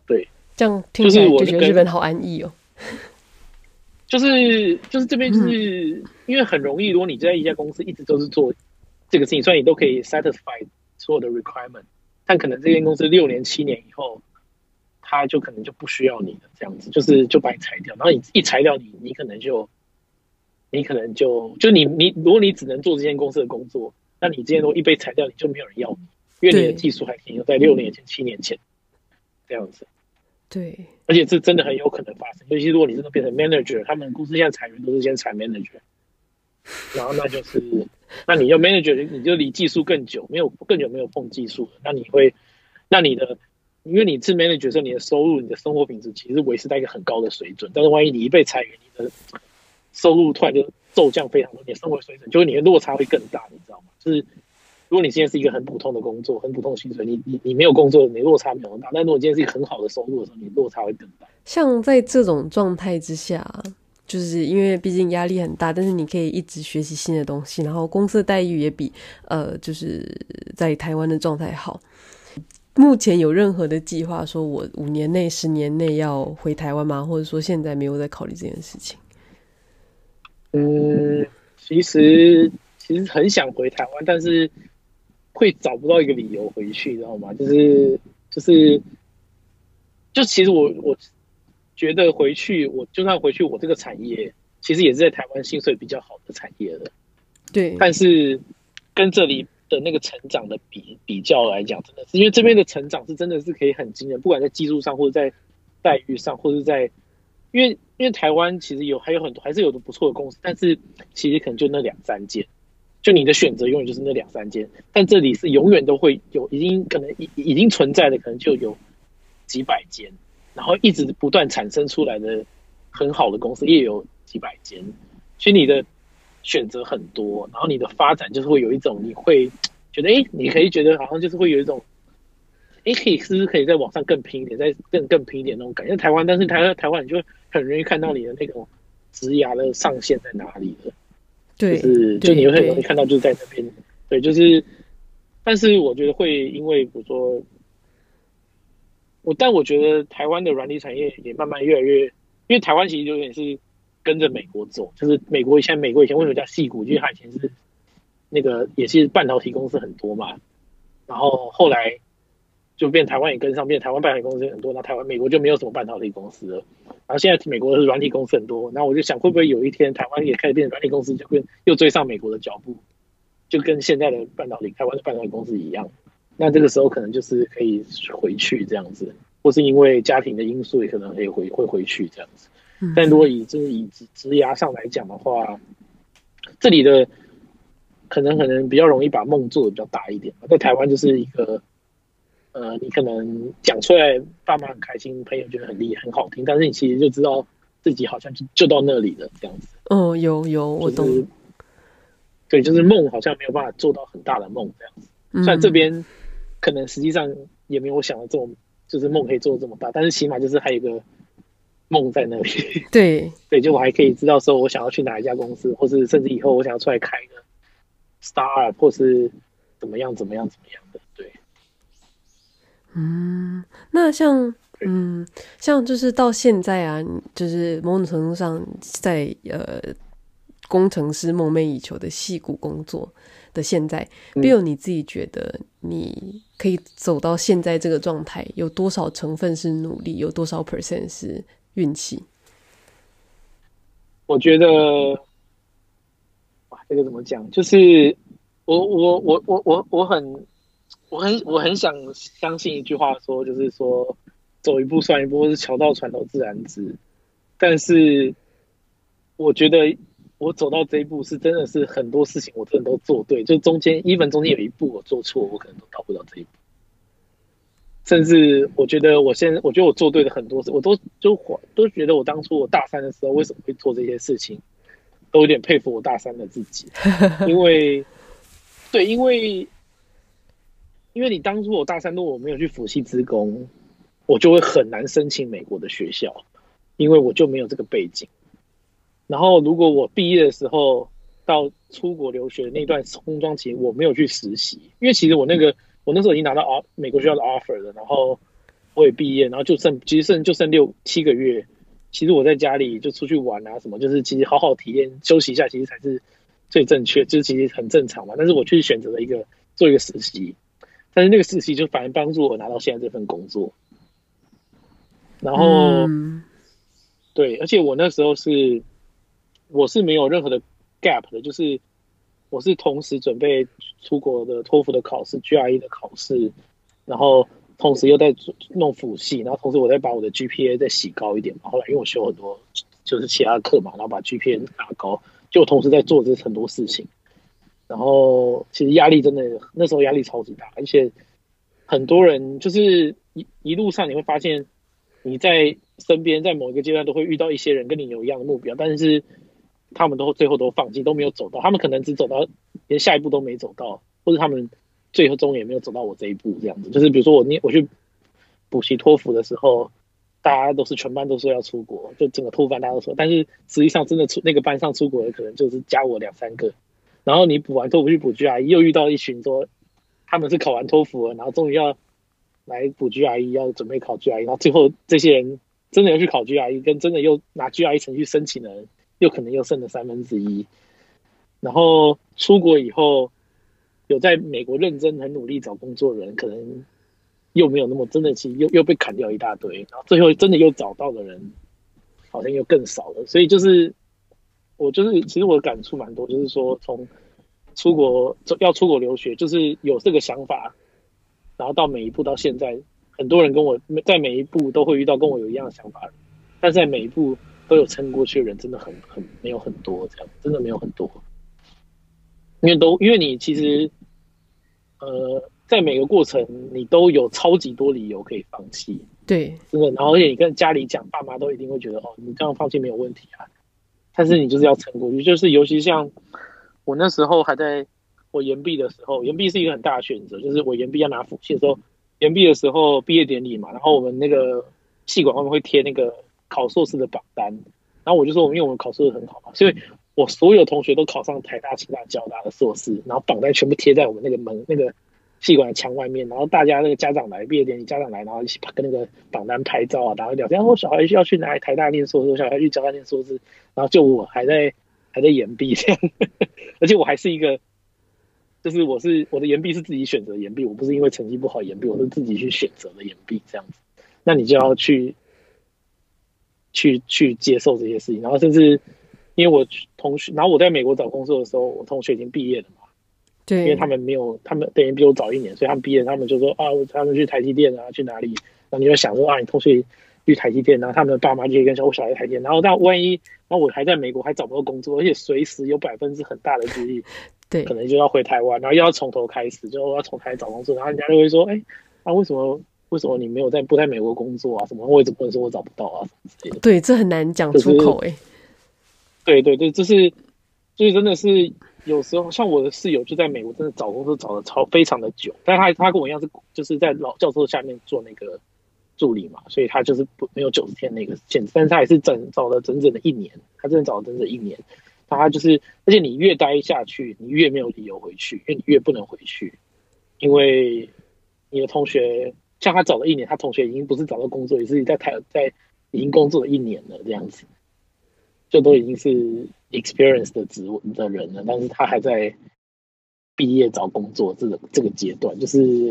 对，这样听起来就觉得日本好安逸哦。就是就是这边就是因为很容易，如果你在一家公司一直都是做这个事情，虽然你都可以 satisfy 所有的 requirement，但可能这间公司六年七年以后，他就可能就不需要你了，这样子就是就把你裁掉，然后你一裁掉你，你可能就你可能就就你你如果你只能做这间公司的工作，那你这些都一被裁掉，你就没有人要你，因为你的技术还停留在六年前七年前这样子。对，而且这真的很有可能发生。尤其如果你真的变成 manager，他们公司现在裁员都是先裁 manager，然后那就是，那你就 manager，你就离技术更久，没有更久没有碰技术了。那你会，那你的，因为你是 manager 时候，你的收入、你的生活品质其实维持在一个很高的水准。但是万一你一被裁员，你的收入突然就骤降非常多，你的生活水准就是你的落差会更大，你知道吗？就是。如果你现在是一个很普通的工作，很普通的薪水，你你你没有工作，你落差没有那么大。但如果今天是一个很好的收入的时候，你落差会更大。像在这种状态之下，就是因为毕竟压力很大，但是你可以一直学习新的东西，然后公司的待遇也比呃就是在台湾的状态好。目前有任何的计划说我五年内、十年内要回台湾吗？或者说现在没有在考虑这件事情？嗯，其实其实很想回台湾，但是。会找不到一个理由回去，知道吗？就是就是就其实我我觉得回去，我就算回去，我这个产业其实也是在台湾薪水比较好的产业了。对，但是跟这里的那个成长的比比较来讲，真的是因为这边的成长是真的是可以很惊人，不管在技术上或者在待遇上，或者在，因为因为台湾其实有还有很多还是有的不错的公司，但是其实可能就那两三间，就你的选择永远就是那两三间，但这里是永远都会有，已经可能已已经存在的可能就有几百间，然后一直不断产生出来的很好的公司也有几百间，所以你的。选择很多，然后你的发展就是会有一种，你会觉得，哎，你可以觉得好像就是会有一种，哎，可以是不是可以在网上更拼一点，再更更拼一点那种感觉。台湾，但是台湾台湾，你就很容易看到你的那种职涯的上限在哪里了。对，就是就你会很容易看到，就是在那边。对，就是，但是我觉得会因为，比如说，我但我觉得台湾的软体产业也慢慢越来越，因为台湾其实有点是。跟着美国走，就是美国以前，美国以前为什么叫矽谷？因为它以前是那个也是半导体公司很多嘛，然后后来就变台湾也跟上，变台湾半导体公司很多，那台湾美国就没有什么半导体公司了。然后现在美国的软体公司很多，那我就想会不会有一天台湾也开始变软体公司，就跟又追上美国的脚步，就跟现在的半导体台湾的半导体公司一样。那这个时候可能就是可以回去这样子，或是因为家庭的因素也可能可以回会回去这样子。但如果以就是以职职涯上来讲的话，这里的可能可能比较容易把梦做的比较大一点。在台湾就是一个，呃，你可能讲出来，爸妈很开心，朋友觉得很厉害，很好听，但是你其实就知道自己好像就就到那里了这样子。哦，有有，我懂。对，就是梦好像没有办法做到很大的梦这样子。虽然这边可能实际上也没有我想的这么，就是梦可以做的这么大，但是起码就是还有一个。梦在那里，对对，就我还可以知道说，我想要去哪一家公司，或是甚至以后我想要出来开一个 startup，或是怎么样怎么样怎么样的，对。嗯，那像嗯，像就是到现在啊，就是某种程度上在呃工程师梦寐以求的戏骨工作的现在，Bill、嗯、你自己觉得你可以走到现在这个状态，有多少成分是努力，有多少 percent 是？运气，我觉得，哇，这个怎么讲？就是我我我我我我很我很我很想相信一句话说，就是说走一步算一步，是桥到船头自然直。但是我觉得我走到这一步是真的是很多事情我真的都做对，就中间 even 中间有一步我做错，我可能都到不了这一步。甚至我觉得，我现在我觉得我做对了很多事，我都就都觉得我当初我大三的时候为什么会做这些事情，都有点佩服我大三的自己，因为对，因为因为你当初我大三如果我没有去辅系资工，我就会很难申请美国的学校，因为我就没有这个背景。然后如果我毕业的时候到出国留学那段空窗期，我没有去实习，因为其实我那个。我那时候已经拿到啊美国学校的 offer 了，然后我也毕业，然后就剩其实剩就剩六七个月，其实我在家里就出去玩啊什么，就是其实好好体验休息一下，其实才是最正确，就是其实很正常嘛。但是我去选择了一个做一个实习，但是那个实习就反而帮助我拿到现在这份工作。然后，嗯、对，而且我那时候是我是没有任何的 gap 的，就是。我是同时准备出国的托福的考试、GRE 的考试，然后同时又在弄辅系，然后同时我再把我的 GPA 再洗高一点嘛。后来因为我修很多就是其他课嘛，然后把 GPA 拉高，就同时在做这很多事情。然后其实压力真的那时候压力超级大，而且很多人就是一一路上你会发现你在身边在某一个阶段都会遇到一些人跟你有一样的目标，但是。他们都最后都放弃，都没有走到。他们可能只走到连下一步都没走到，或者他们最后终也没有走到我这一步。这样子，就是比如说我念我去补习托福的时候，大家都是全班都说要出国，就整个托班大家都说，但是实际上真的出那个班上出国的可能就是加我两三个。然后你补完托福去补 GRE，又遇到一群说他们是考完托福了，然后终于要来补 GRE，要准备考 GRE，然后最后这些人真的要去考 GRE，跟真的又拿 GRE 程序申请的人。又可能又剩了三分之一，然后出国以后，有在美国认真很努力找工作的人，可能又没有那么真的，其实又又被砍掉一大堆，然后最后真的又找到的人好像又更少了。所以就是我就是其实我的感触蛮多，就是说从出国要出国留学，就是有这个想法，然后到每一步到现在，很多人跟我在每一步都会遇到跟我有一样的想法，但是在每一步都有撑过去的人，真的很很没有很多，这样真的没有很多。因为都因为你其实，呃，在每个过程你都有超级多理由可以放弃，对，真的。然后而且你跟家里讲，爸妈都一定会觉得哦，你这样放弃没有问题啊。但是你就是要撑过去，就是尤其像我那时候还在我延毕的时候，延毕是一个很大的选择，就是我延毕要拿辅系的时候，延毕的时候毕业典礼嘛，然后我们那个系管外面会贴那个考硕士的榜单，然后我就说，因为我们考试很好嘛，所以。我所有同学都考上台大、清大、交大的硕士，然后榜单全部贴在我们那个门、那个系馆的墙外面，然后大家那个家长来毕业典礼，家长来，然后一起跟那个榜单拍照啊，然后聊天。我小孩要去哪里？台大念硕士，我小孩去交大念硕士，然后就我还在还在延毕这样，而且我还是一个，就是我是我的延毕是自己选择延毕，我不是因为成绩不好延毕，我是自己去选择的延毕这样子。那你就要去去去接受这些事情，然后甚至。因为我同学，然后我在美国找工作的时候，我同学已经毕业了嘛。对。因为他们没有，他们等于比我早一年，所以他们毕业，他们就说啊，他们去台积电啊，去哪里？然后你就想说啊，你同学去台积电，然后他们的爸妈就跟说，我小孩台积电。然后但万一，然后我还在美国还找不到工作，而且随时有百分之很大的几率，对，可能就要回台湾，然后又要从头开始，就我要从台找工作，然后人家就会说，哎，啊，为什么为什么你没有在不在美国工作啊？什么？为什么说我找不到啊？什么对，这很难讲出口哎、欸。对对对，就是，就是真的是有时候像我的室友就在美国，真的找工作找的超非常的久，但他他跟我一样是就是在老教授下面做那个助理嘛，所以他就是不没有九十天那个限制，但是他也是整找了整整的一年，他真的找了整整一年，他就是，而且你越待下去，你越没有理由回去，因为你越不能回去，因为你的同学像他找了一年，他同学已经不是找到工作，也是在台在已经工作了一年了这样子。就都已经是 experience 的职位的人了，但是他还在毕业找工作这个这个阶段，就是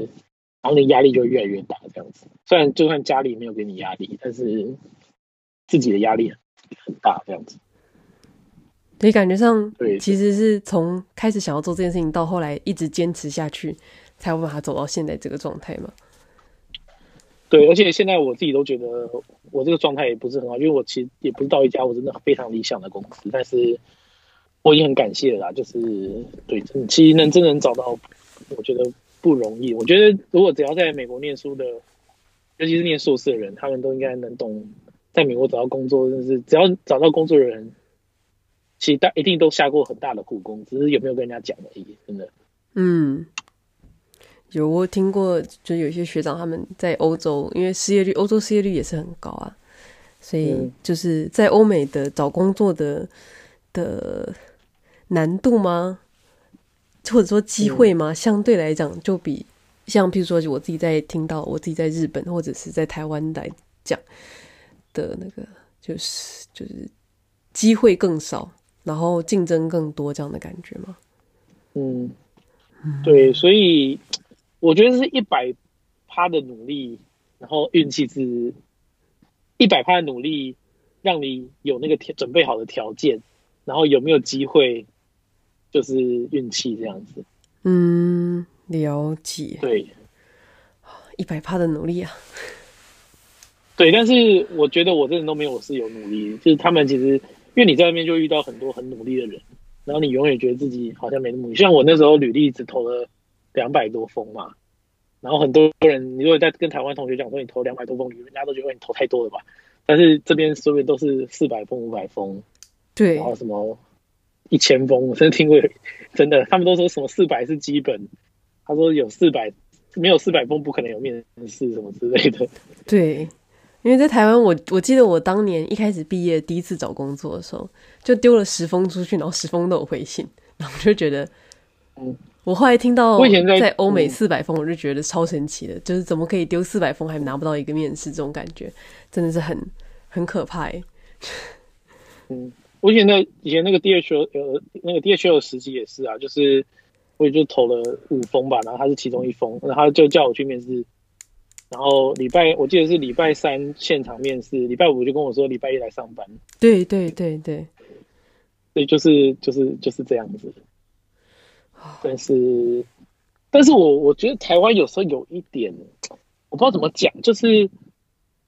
然后你压力就越来越大这样子。虽然就算家里没有给你压力，但是自己的压力很大这样子。对，感觉上对，其实是从开始想要做这件事情，到后来一直坚持下去，才有办法走到现在这个状态嘛。对，而且现在我自己都觉得我这个状态也不是很好，因为我其实也不是到一家我真的非常理想的公司，但是我已经很感谢了啦。就是对，其实能真能找到，我觉得不容易。我觉得如果只要在美国念书的，尤其是念硕士的人，他们都应该能懂，在美国找到工作，就是只要找到工作的人，其实大一定都下过很大的苦功，只是有没有跟人家讲而已，真的。嗯。有我听过，就有些学长他们在欧洲，因为失业率，欧洲失业率也是很高啊，所以就是在欧美的找工作的的难度吗？或者说机会吗？相对来讲，就比像譬如说我自己在听到我自己在日本或者是在台湾来讲的那个，就是就是机会更少，然后竞争更多这样的感觉吗？嗯，对，所以。我觉得是一百趴的努力，然后运气是一百趴的努力，让你有那个条准备好的条件，然后有没有机会，就是运气这样子。嗯，了解。对，一百趴的努力啊。对，但是我觉得我真的都没有我室友努力，就是他们其实因为你在外面就遇到很多很努力的人，然后你永远觉得自己好像没那么努力。像我那时候履历只投了。两百多封嘛，然后很多人，你如果在跟台湾同学讲说你投两百多封，人家都觉得你投太多了吧？但是这边所有都是四百封、五百封，对，然后什么一千封，我真的听过，真的，他们都说什么四百是基本，他说有四百，没有四百封不可能有面试什么之类的。对，因为在台湾，我我记得我当年一开始毕业第一次找工作的时候，就丢了十封出去，然后十封都有回信，然后我就觉得，嗯。我后来听到在欧美四百封，我就觉得超神奇的，嗯、就是怎么可以丢四百封还拿不到一个面试，这种感觉真的是很很可怕哎。嗯，我以前在以前那个 DHL 呃那个 DHL 的实习也是啊，就是我也就投了五封吧，然后他是其中一封，然后他就叫我去面试，然后礼拜我记得是礼拜三现场面试，礼拜五就跟我说礼拜一来上班。对对对对，对，就是就是就是这样子。但是，但是我我觉得台湾有时候有一点，我不知道怎么讲，就是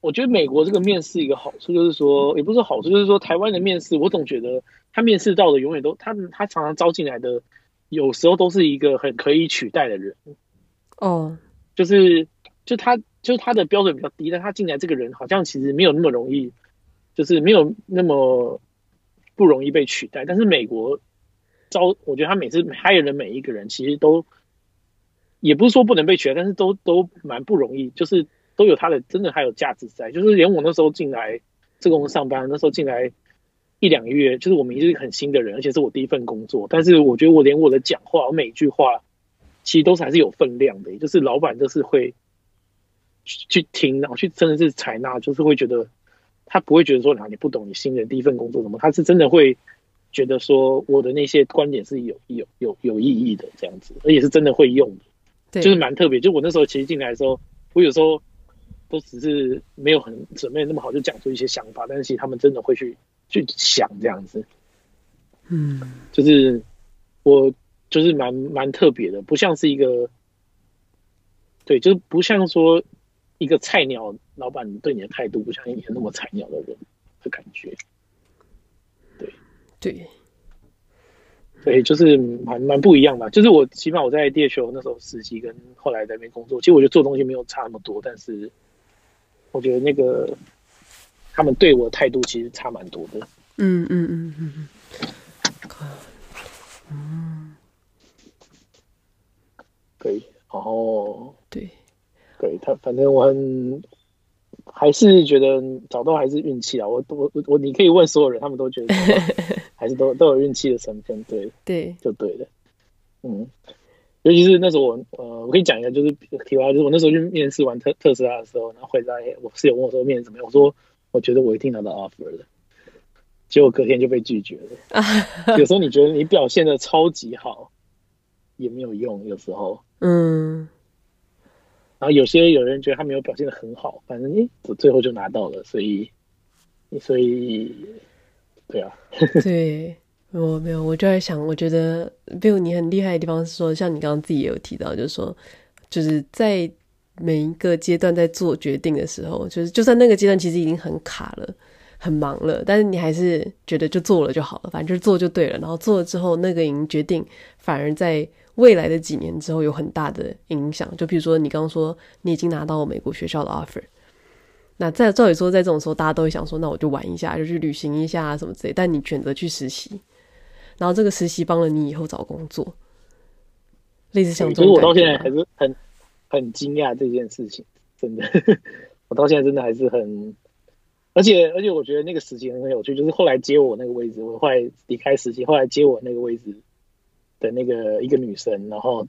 我觉得美国这个面试一个好处就是说，也不是好处，就是说台湾的面试，我总觉得他面试到的永远都他他常常招进来的，有时候都是一个很可以取代的人。哦，就是就他。就是他的标准比较低，但他进来这个人好像其实没有那么容易，就是没有那么不容易被取代。但是美国招，我觉得他每次 hire 的每一个人，其实都也不是说不能被取代，但是都都蛮不容易，就是都有他的真的还有价值在。就是连我那时候进来这个公司上班，那时候进来一两个月，就是我们一直很新的人，而且是我第一份工作。但是我觉得我连我的讲话，我每一句话其实都是还是有分量的，就是老板都是会。去听，然后去真的是采纳，就是会觉得他不会觉得说，啊，你不懂你新人第一份工作什么，他是真的会觉得说我的那些观点是有有有有意义的这样子，而且是真的会用的，对，就是蛮特别。就我那时候其实进来的时候，我有时候都只是没有很准备那么好，就讲出一些想法，但是其实他们真的会去去想这样子，嗯，就是我就是蛮蛮特别的，不像是一个，对，就是不像说。一个菜鸟老板对你的态度，不像以前那么菜鸟的人的感觉。对对对，就是蛮蛮不一样吧。就是我起码我在 DHL 那时候实习，跟后来在那边工作，其实我觉得做东西没有差那么多，但是我觉得那个他们对我的态度其实差蛮多的。嗯嗯嗯嗯嗯。嗯，可以。然后对。对他，反正我很还是觉得找到还是运气啊。我我我，你可以问所有人，他们都觉得 还是都都有运气的成分。对对，就对了。嗯，尤其是那时候我呃，我可以讲一下，就是题外话，就是我那时候去面试完特特斯拉的时候，然后回来我室友问我说面试怎么样，我说我觉得我一定拿到 offer 了，结果隔天就被拒绝了。有时候你觉得你表现的超级好也没有用，有时候嗯。然后有些有人觉得他没有表现的很好，反正诶，我最后就拿到了，所以，所以，对啊，对，我没有，我就在想，我觉得 Bill 你很厉害的地方是说，像你刚刚自己也有提到，就是说，就是在每一个阶段在做决定的时候，就是就算那个阶段其实已经很卡了、很忙了，但是你还是觉得就做了就好了，反正就是做就对了。然后做了之后，那个已经决定反而在。未来的几年之后有很大的影响，就比如说你刚刚说你已经拿到美国学校的 offer，那在照理说在这种时候大家都会想说，那我就玩一下，就去旅行一下啊什么之类，但你选择去实习，然后这个实习帮了你以后找工作，类似像这种，所以我到现在还是很很惊讶这件事情，真的，我到现在真的还是很，而且而且我觉得那个实习很有趣，就是后来接我那个位置，我后来离开实习，后来接我那个位置。的那个一个女生，然后，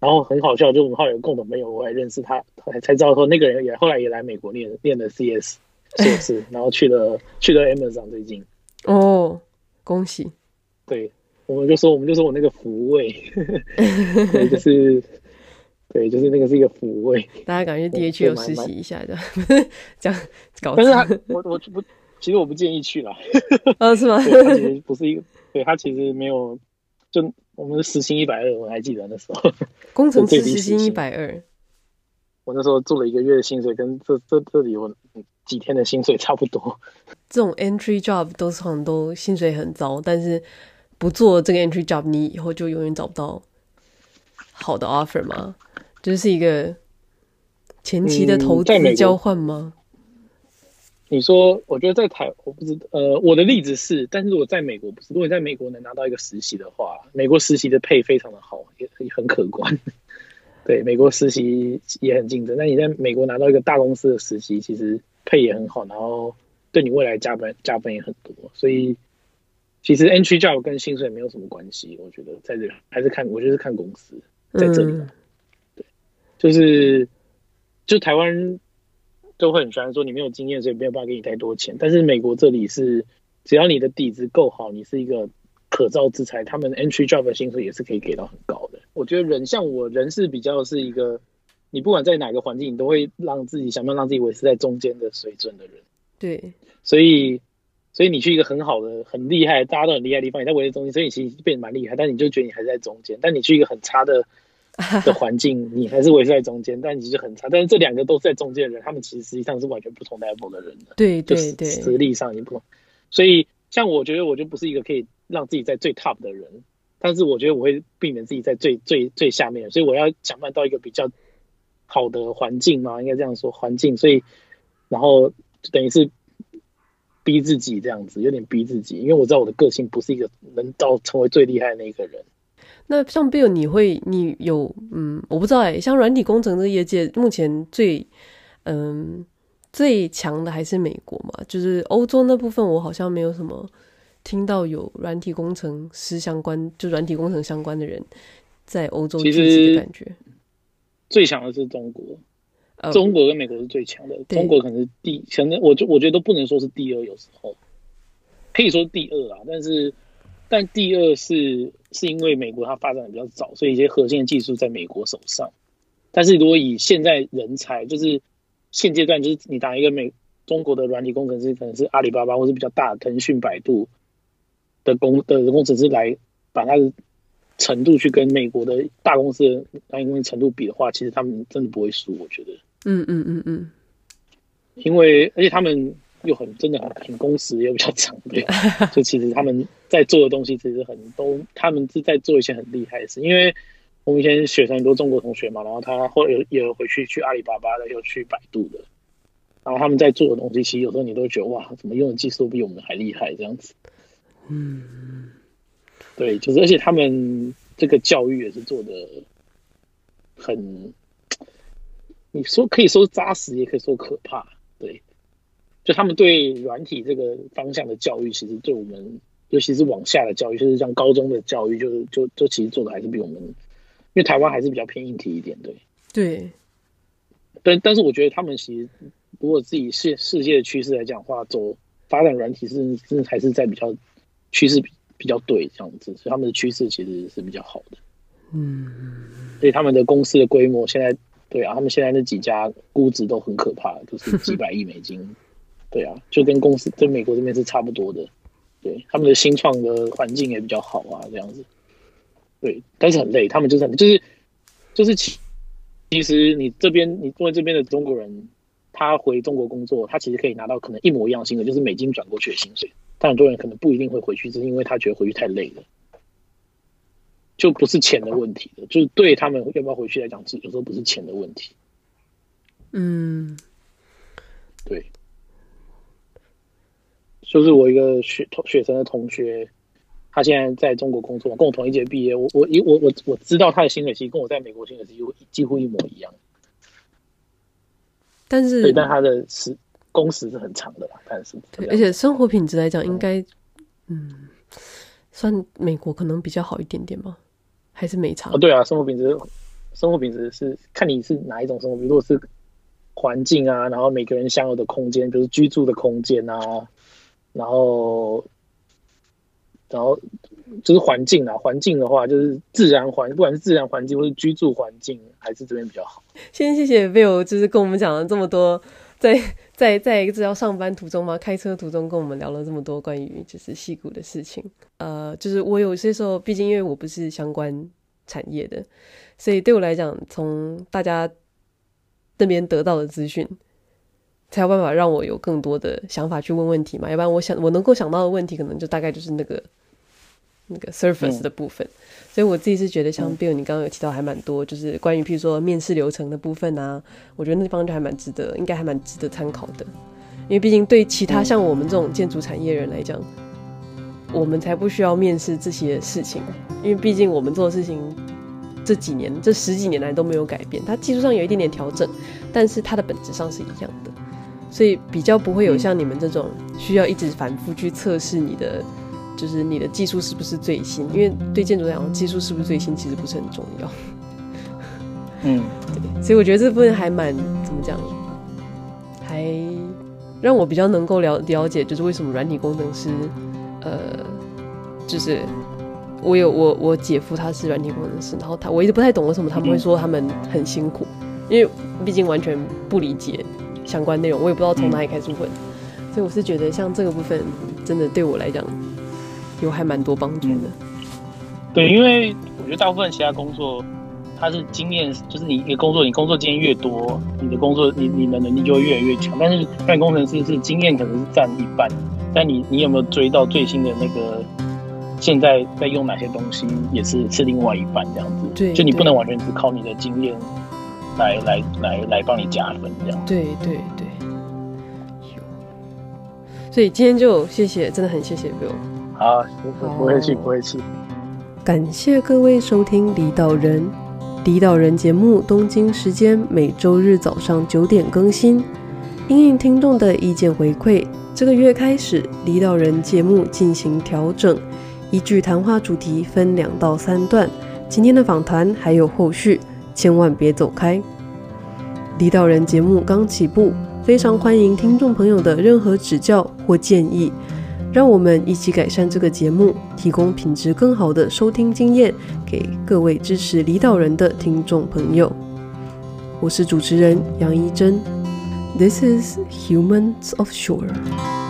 然后很好笑，就我们后来有共同朋友，我还认识她，后来才知道说那个人也后来也来美国念念的 CS 硕士，然后去了去了 Amazon 最近。哦，恭喜！对，我们就说我们就说我那个福位，对，就是 对，就是那个是一个福位，大家感觉 DHL 实习一下的，这样搞。但是他我我不，其实我不建议去了。哦，是吗？他其实不是一个，对他其实没有就。我们时薪一百二，我还记得那时候。工程师时薪一百二，我那时候做了一个月的薪水，跟这这这里我几天的薪水差不多。这种 entry job 都是很多薪水很糟，但是不做这个 entry job，你以后就永远找不到好的 offer 吗？就是一个前期的投资交换吗？嗯你说，我觉得在台，我不知道，呃，我的例子是，但是我在美国不是。如果你在美国能拿到一个实习的话，美国实习的配非常的好，也很可观。对，美国实习也很竞争。那你在美国拿到一个大公司的实习，其实配也很好，然后对你未来加分加分也很多。所以，其实 entry job 跟薪水没有什么关系。我觉得在这里还是看，我觉得是看公司在这里。嗯、对，就是就台湾。都会很喜欢说你没有经验，所以没有办法给你太多钱。但是美国这里是，只要你的底子够好，你是一个可造之材，他们 entry job 的薪水也是可以给到很高的。我觉得人像我人是比较是一个你不管在哪个环境，你都会让自己想办法让自己维持在中间的水准的人。对，所以所以你去一个很好的、很厉害、大家都很厉害的地方，你在维持中间，所以你其实变得蛮厉害，但你就觉得你还是在中间。但你去一个很差的 的环境，你还是维持在中间，但你就很差。但是这两个都是在中间的人，他们其实实际上是完全不同 level 的人的。对对对，实力上也不同。所以像我觉得，我就不是一个可以让自己在最 top 的人，但是我觉得我会避免自己在最最最下面，所以我要想办法到一个比较好的环境嘛，应该这样说，环境。所以然后就等于是逼自己这样子，有点逼自己，因为我知道我的个性不是一个能到成为最厉害的那个人。那像 Bill，你会你有嗯，我不知道哎，像软体工程这个业界目前最嗯最强的还是美国嘛？就是欧洲那部分，我好像没有什么听到有软体工程师相关，就软体工程相关的人在欧洲聚集的感觉。最强的是中国，中国跟美国是最强的，哦，中国可能是第，可能我就我觉得都不能说是第二，有时候可以说是第二啊，但是但第二是。是因为美国它发展的比较早，所以一些核心的技术在美国手上。但是如果以现在人才，就是现阶段，就是你打一个美中国的软体工程师，可能是阿里巴巴或是比较大的腾讯、百度的工的工程师来把它的程度去跟美国的大公司的软体工程程度比的话，其实他们真的不会输，我觉得。嗯嗯嗯嗯。因为而且他们。又很真的很很工时又比较长，对，就其实他们在做的东西其实很都，他们是在做一些很厉害的事。因为我们以前学生很多中国同学嘛，然后他后有也有回去去阿里巴巴的，又去百度的，然后他们在做的东西，其实有时候你都觉得哇，怎么用的技术比我们还厉害这样子。嗯，对，就是而且他们这个教育也是做的很，你说可以说扎实，也可以说可怕，对。就他们对软体这个方向的教育，其实对我们，尤其是往下的教育，就是像高中的教育，就是就就其实做的还是比我们，因为台湾还是比较偏硬体一点，对。对。但但是我觉得他们其实，如果自己世世界的趋势来讲的话，走发展软体是是还是在比较趋势比比较对这样子，所以他们的趋势其实是比较好的。嗯。所以他们的公司的规模现在，对啊，他们现在那几家估值都很可怕，就是几百亿美金。对啊，就跟公司跟美国这边是差不多的，对，他们的新创的环境也比较好啊，这样子，对，但是很累，他们就是很就是就是其其实你这边你作为这边的中国人，他回中国工作，他其实可以拿到可能一模一样薪水，就是美金转过去的薪水，但很多人可能不一定会回去，是因为他觉得回去太累了，就不是钱的问题的，就是对他们要不要回去来讲，是有时候不是钱的问题，嗯，对。就是我一个学同学生的同学，他现在在中国工作，跟我同一届毕业。我我我我我知道他的薪水其实跟我在美国薪水几乎几乎一模一样，但是对，但他的时工时是很长的啦。但是对，而且生活品质来讲，应该嗯，嗯，算美国可能比较好一点点吗？还是没差？哦，对啊，生活品质，生活品质是看你是哪一种生活，比如果是环境啊，然后每个人享有的空间，比如居住的空间啊。然后，然后就是环境啊，环境的话就是自然环，不管是自然环境或是居住环境，还是这边比较好。先谢谢 Bill，就是跟我们讲了这么多，在 在在一个要上班途中嘛，开车途中跟我们聊了这么多关于就是戏骨的事情。呃，就是我有些时候，毕竟因为我不是相关产业的，所以对我来讲，从大家那边得到的资讯。才有办法让我有更多的想法去问问题嘛，要不然我想我能够想到的问题，可能就大概就是那个那个 surface 的部分。嗯、所以我自己是觉得，像 Bill 你刚刚有提到还蛮多，就是关于譬如说面试流程的部分啊，我觉得那地方就还蛮值得，应该还蛮值得参考的。因为毕竟对其他像我们这种建筑产业人来讲，我们才不需要面试这些事情，因为毕竟我们做的事情这几年这十几年来都没有改变，它技术上有一点点调整，但是它的本质上是一样的。所以比较不会有像你们这种需要一直反复去测试你的，就是你的技术是不是最新？因为对建筑来讲，技术是不是最新其实不是很重要。嗯，对。所以我觉得这部分还蛮怎么讲，还让我比较能够了了解，就是为什么软体工程师，呃，就是我有我我姐夫他是软体工程师，然后他我一直不太懂为什么他们会说他们很辛苦。因为毕竟完全不理解相关内容，我也不知道从哪里开始问，嗯、所以我是觉得像这个部分真的对我来讲有还蛮多帮助的、嗯。对，因为我觉得大部分其他工作。它是经验，就是你一个工作，你工作经验越多，你的工作你你的能力就会越来越强。但是，干工程师是经验可能是占一半，但你你有没有追到最新的那个？现在在用哪些东西，也是是另外一半这样子。对，就你不能完全只靠你的经验来来来来帮你加分这样。对对对。所以今天就谢谢，真的很谢谢 Bill。好，不会气，不会气。感谢各位收听离岛人。离岛人节目，东京时间每周日早上九点更新。因应听众的意见回馈，这个月开始，离岛人节目进行调整，依据谈话主题分两到三段。今天的访谈还有后续，千万别走开。离岛人节目刚起步，非常欢迎听众朋友的任何指教或建议。让我们一起改善这个节目，提供品质更好的收听经验给各位支持离岛人的听众朋友。我是主持人杨一真，This is Humans of Shore。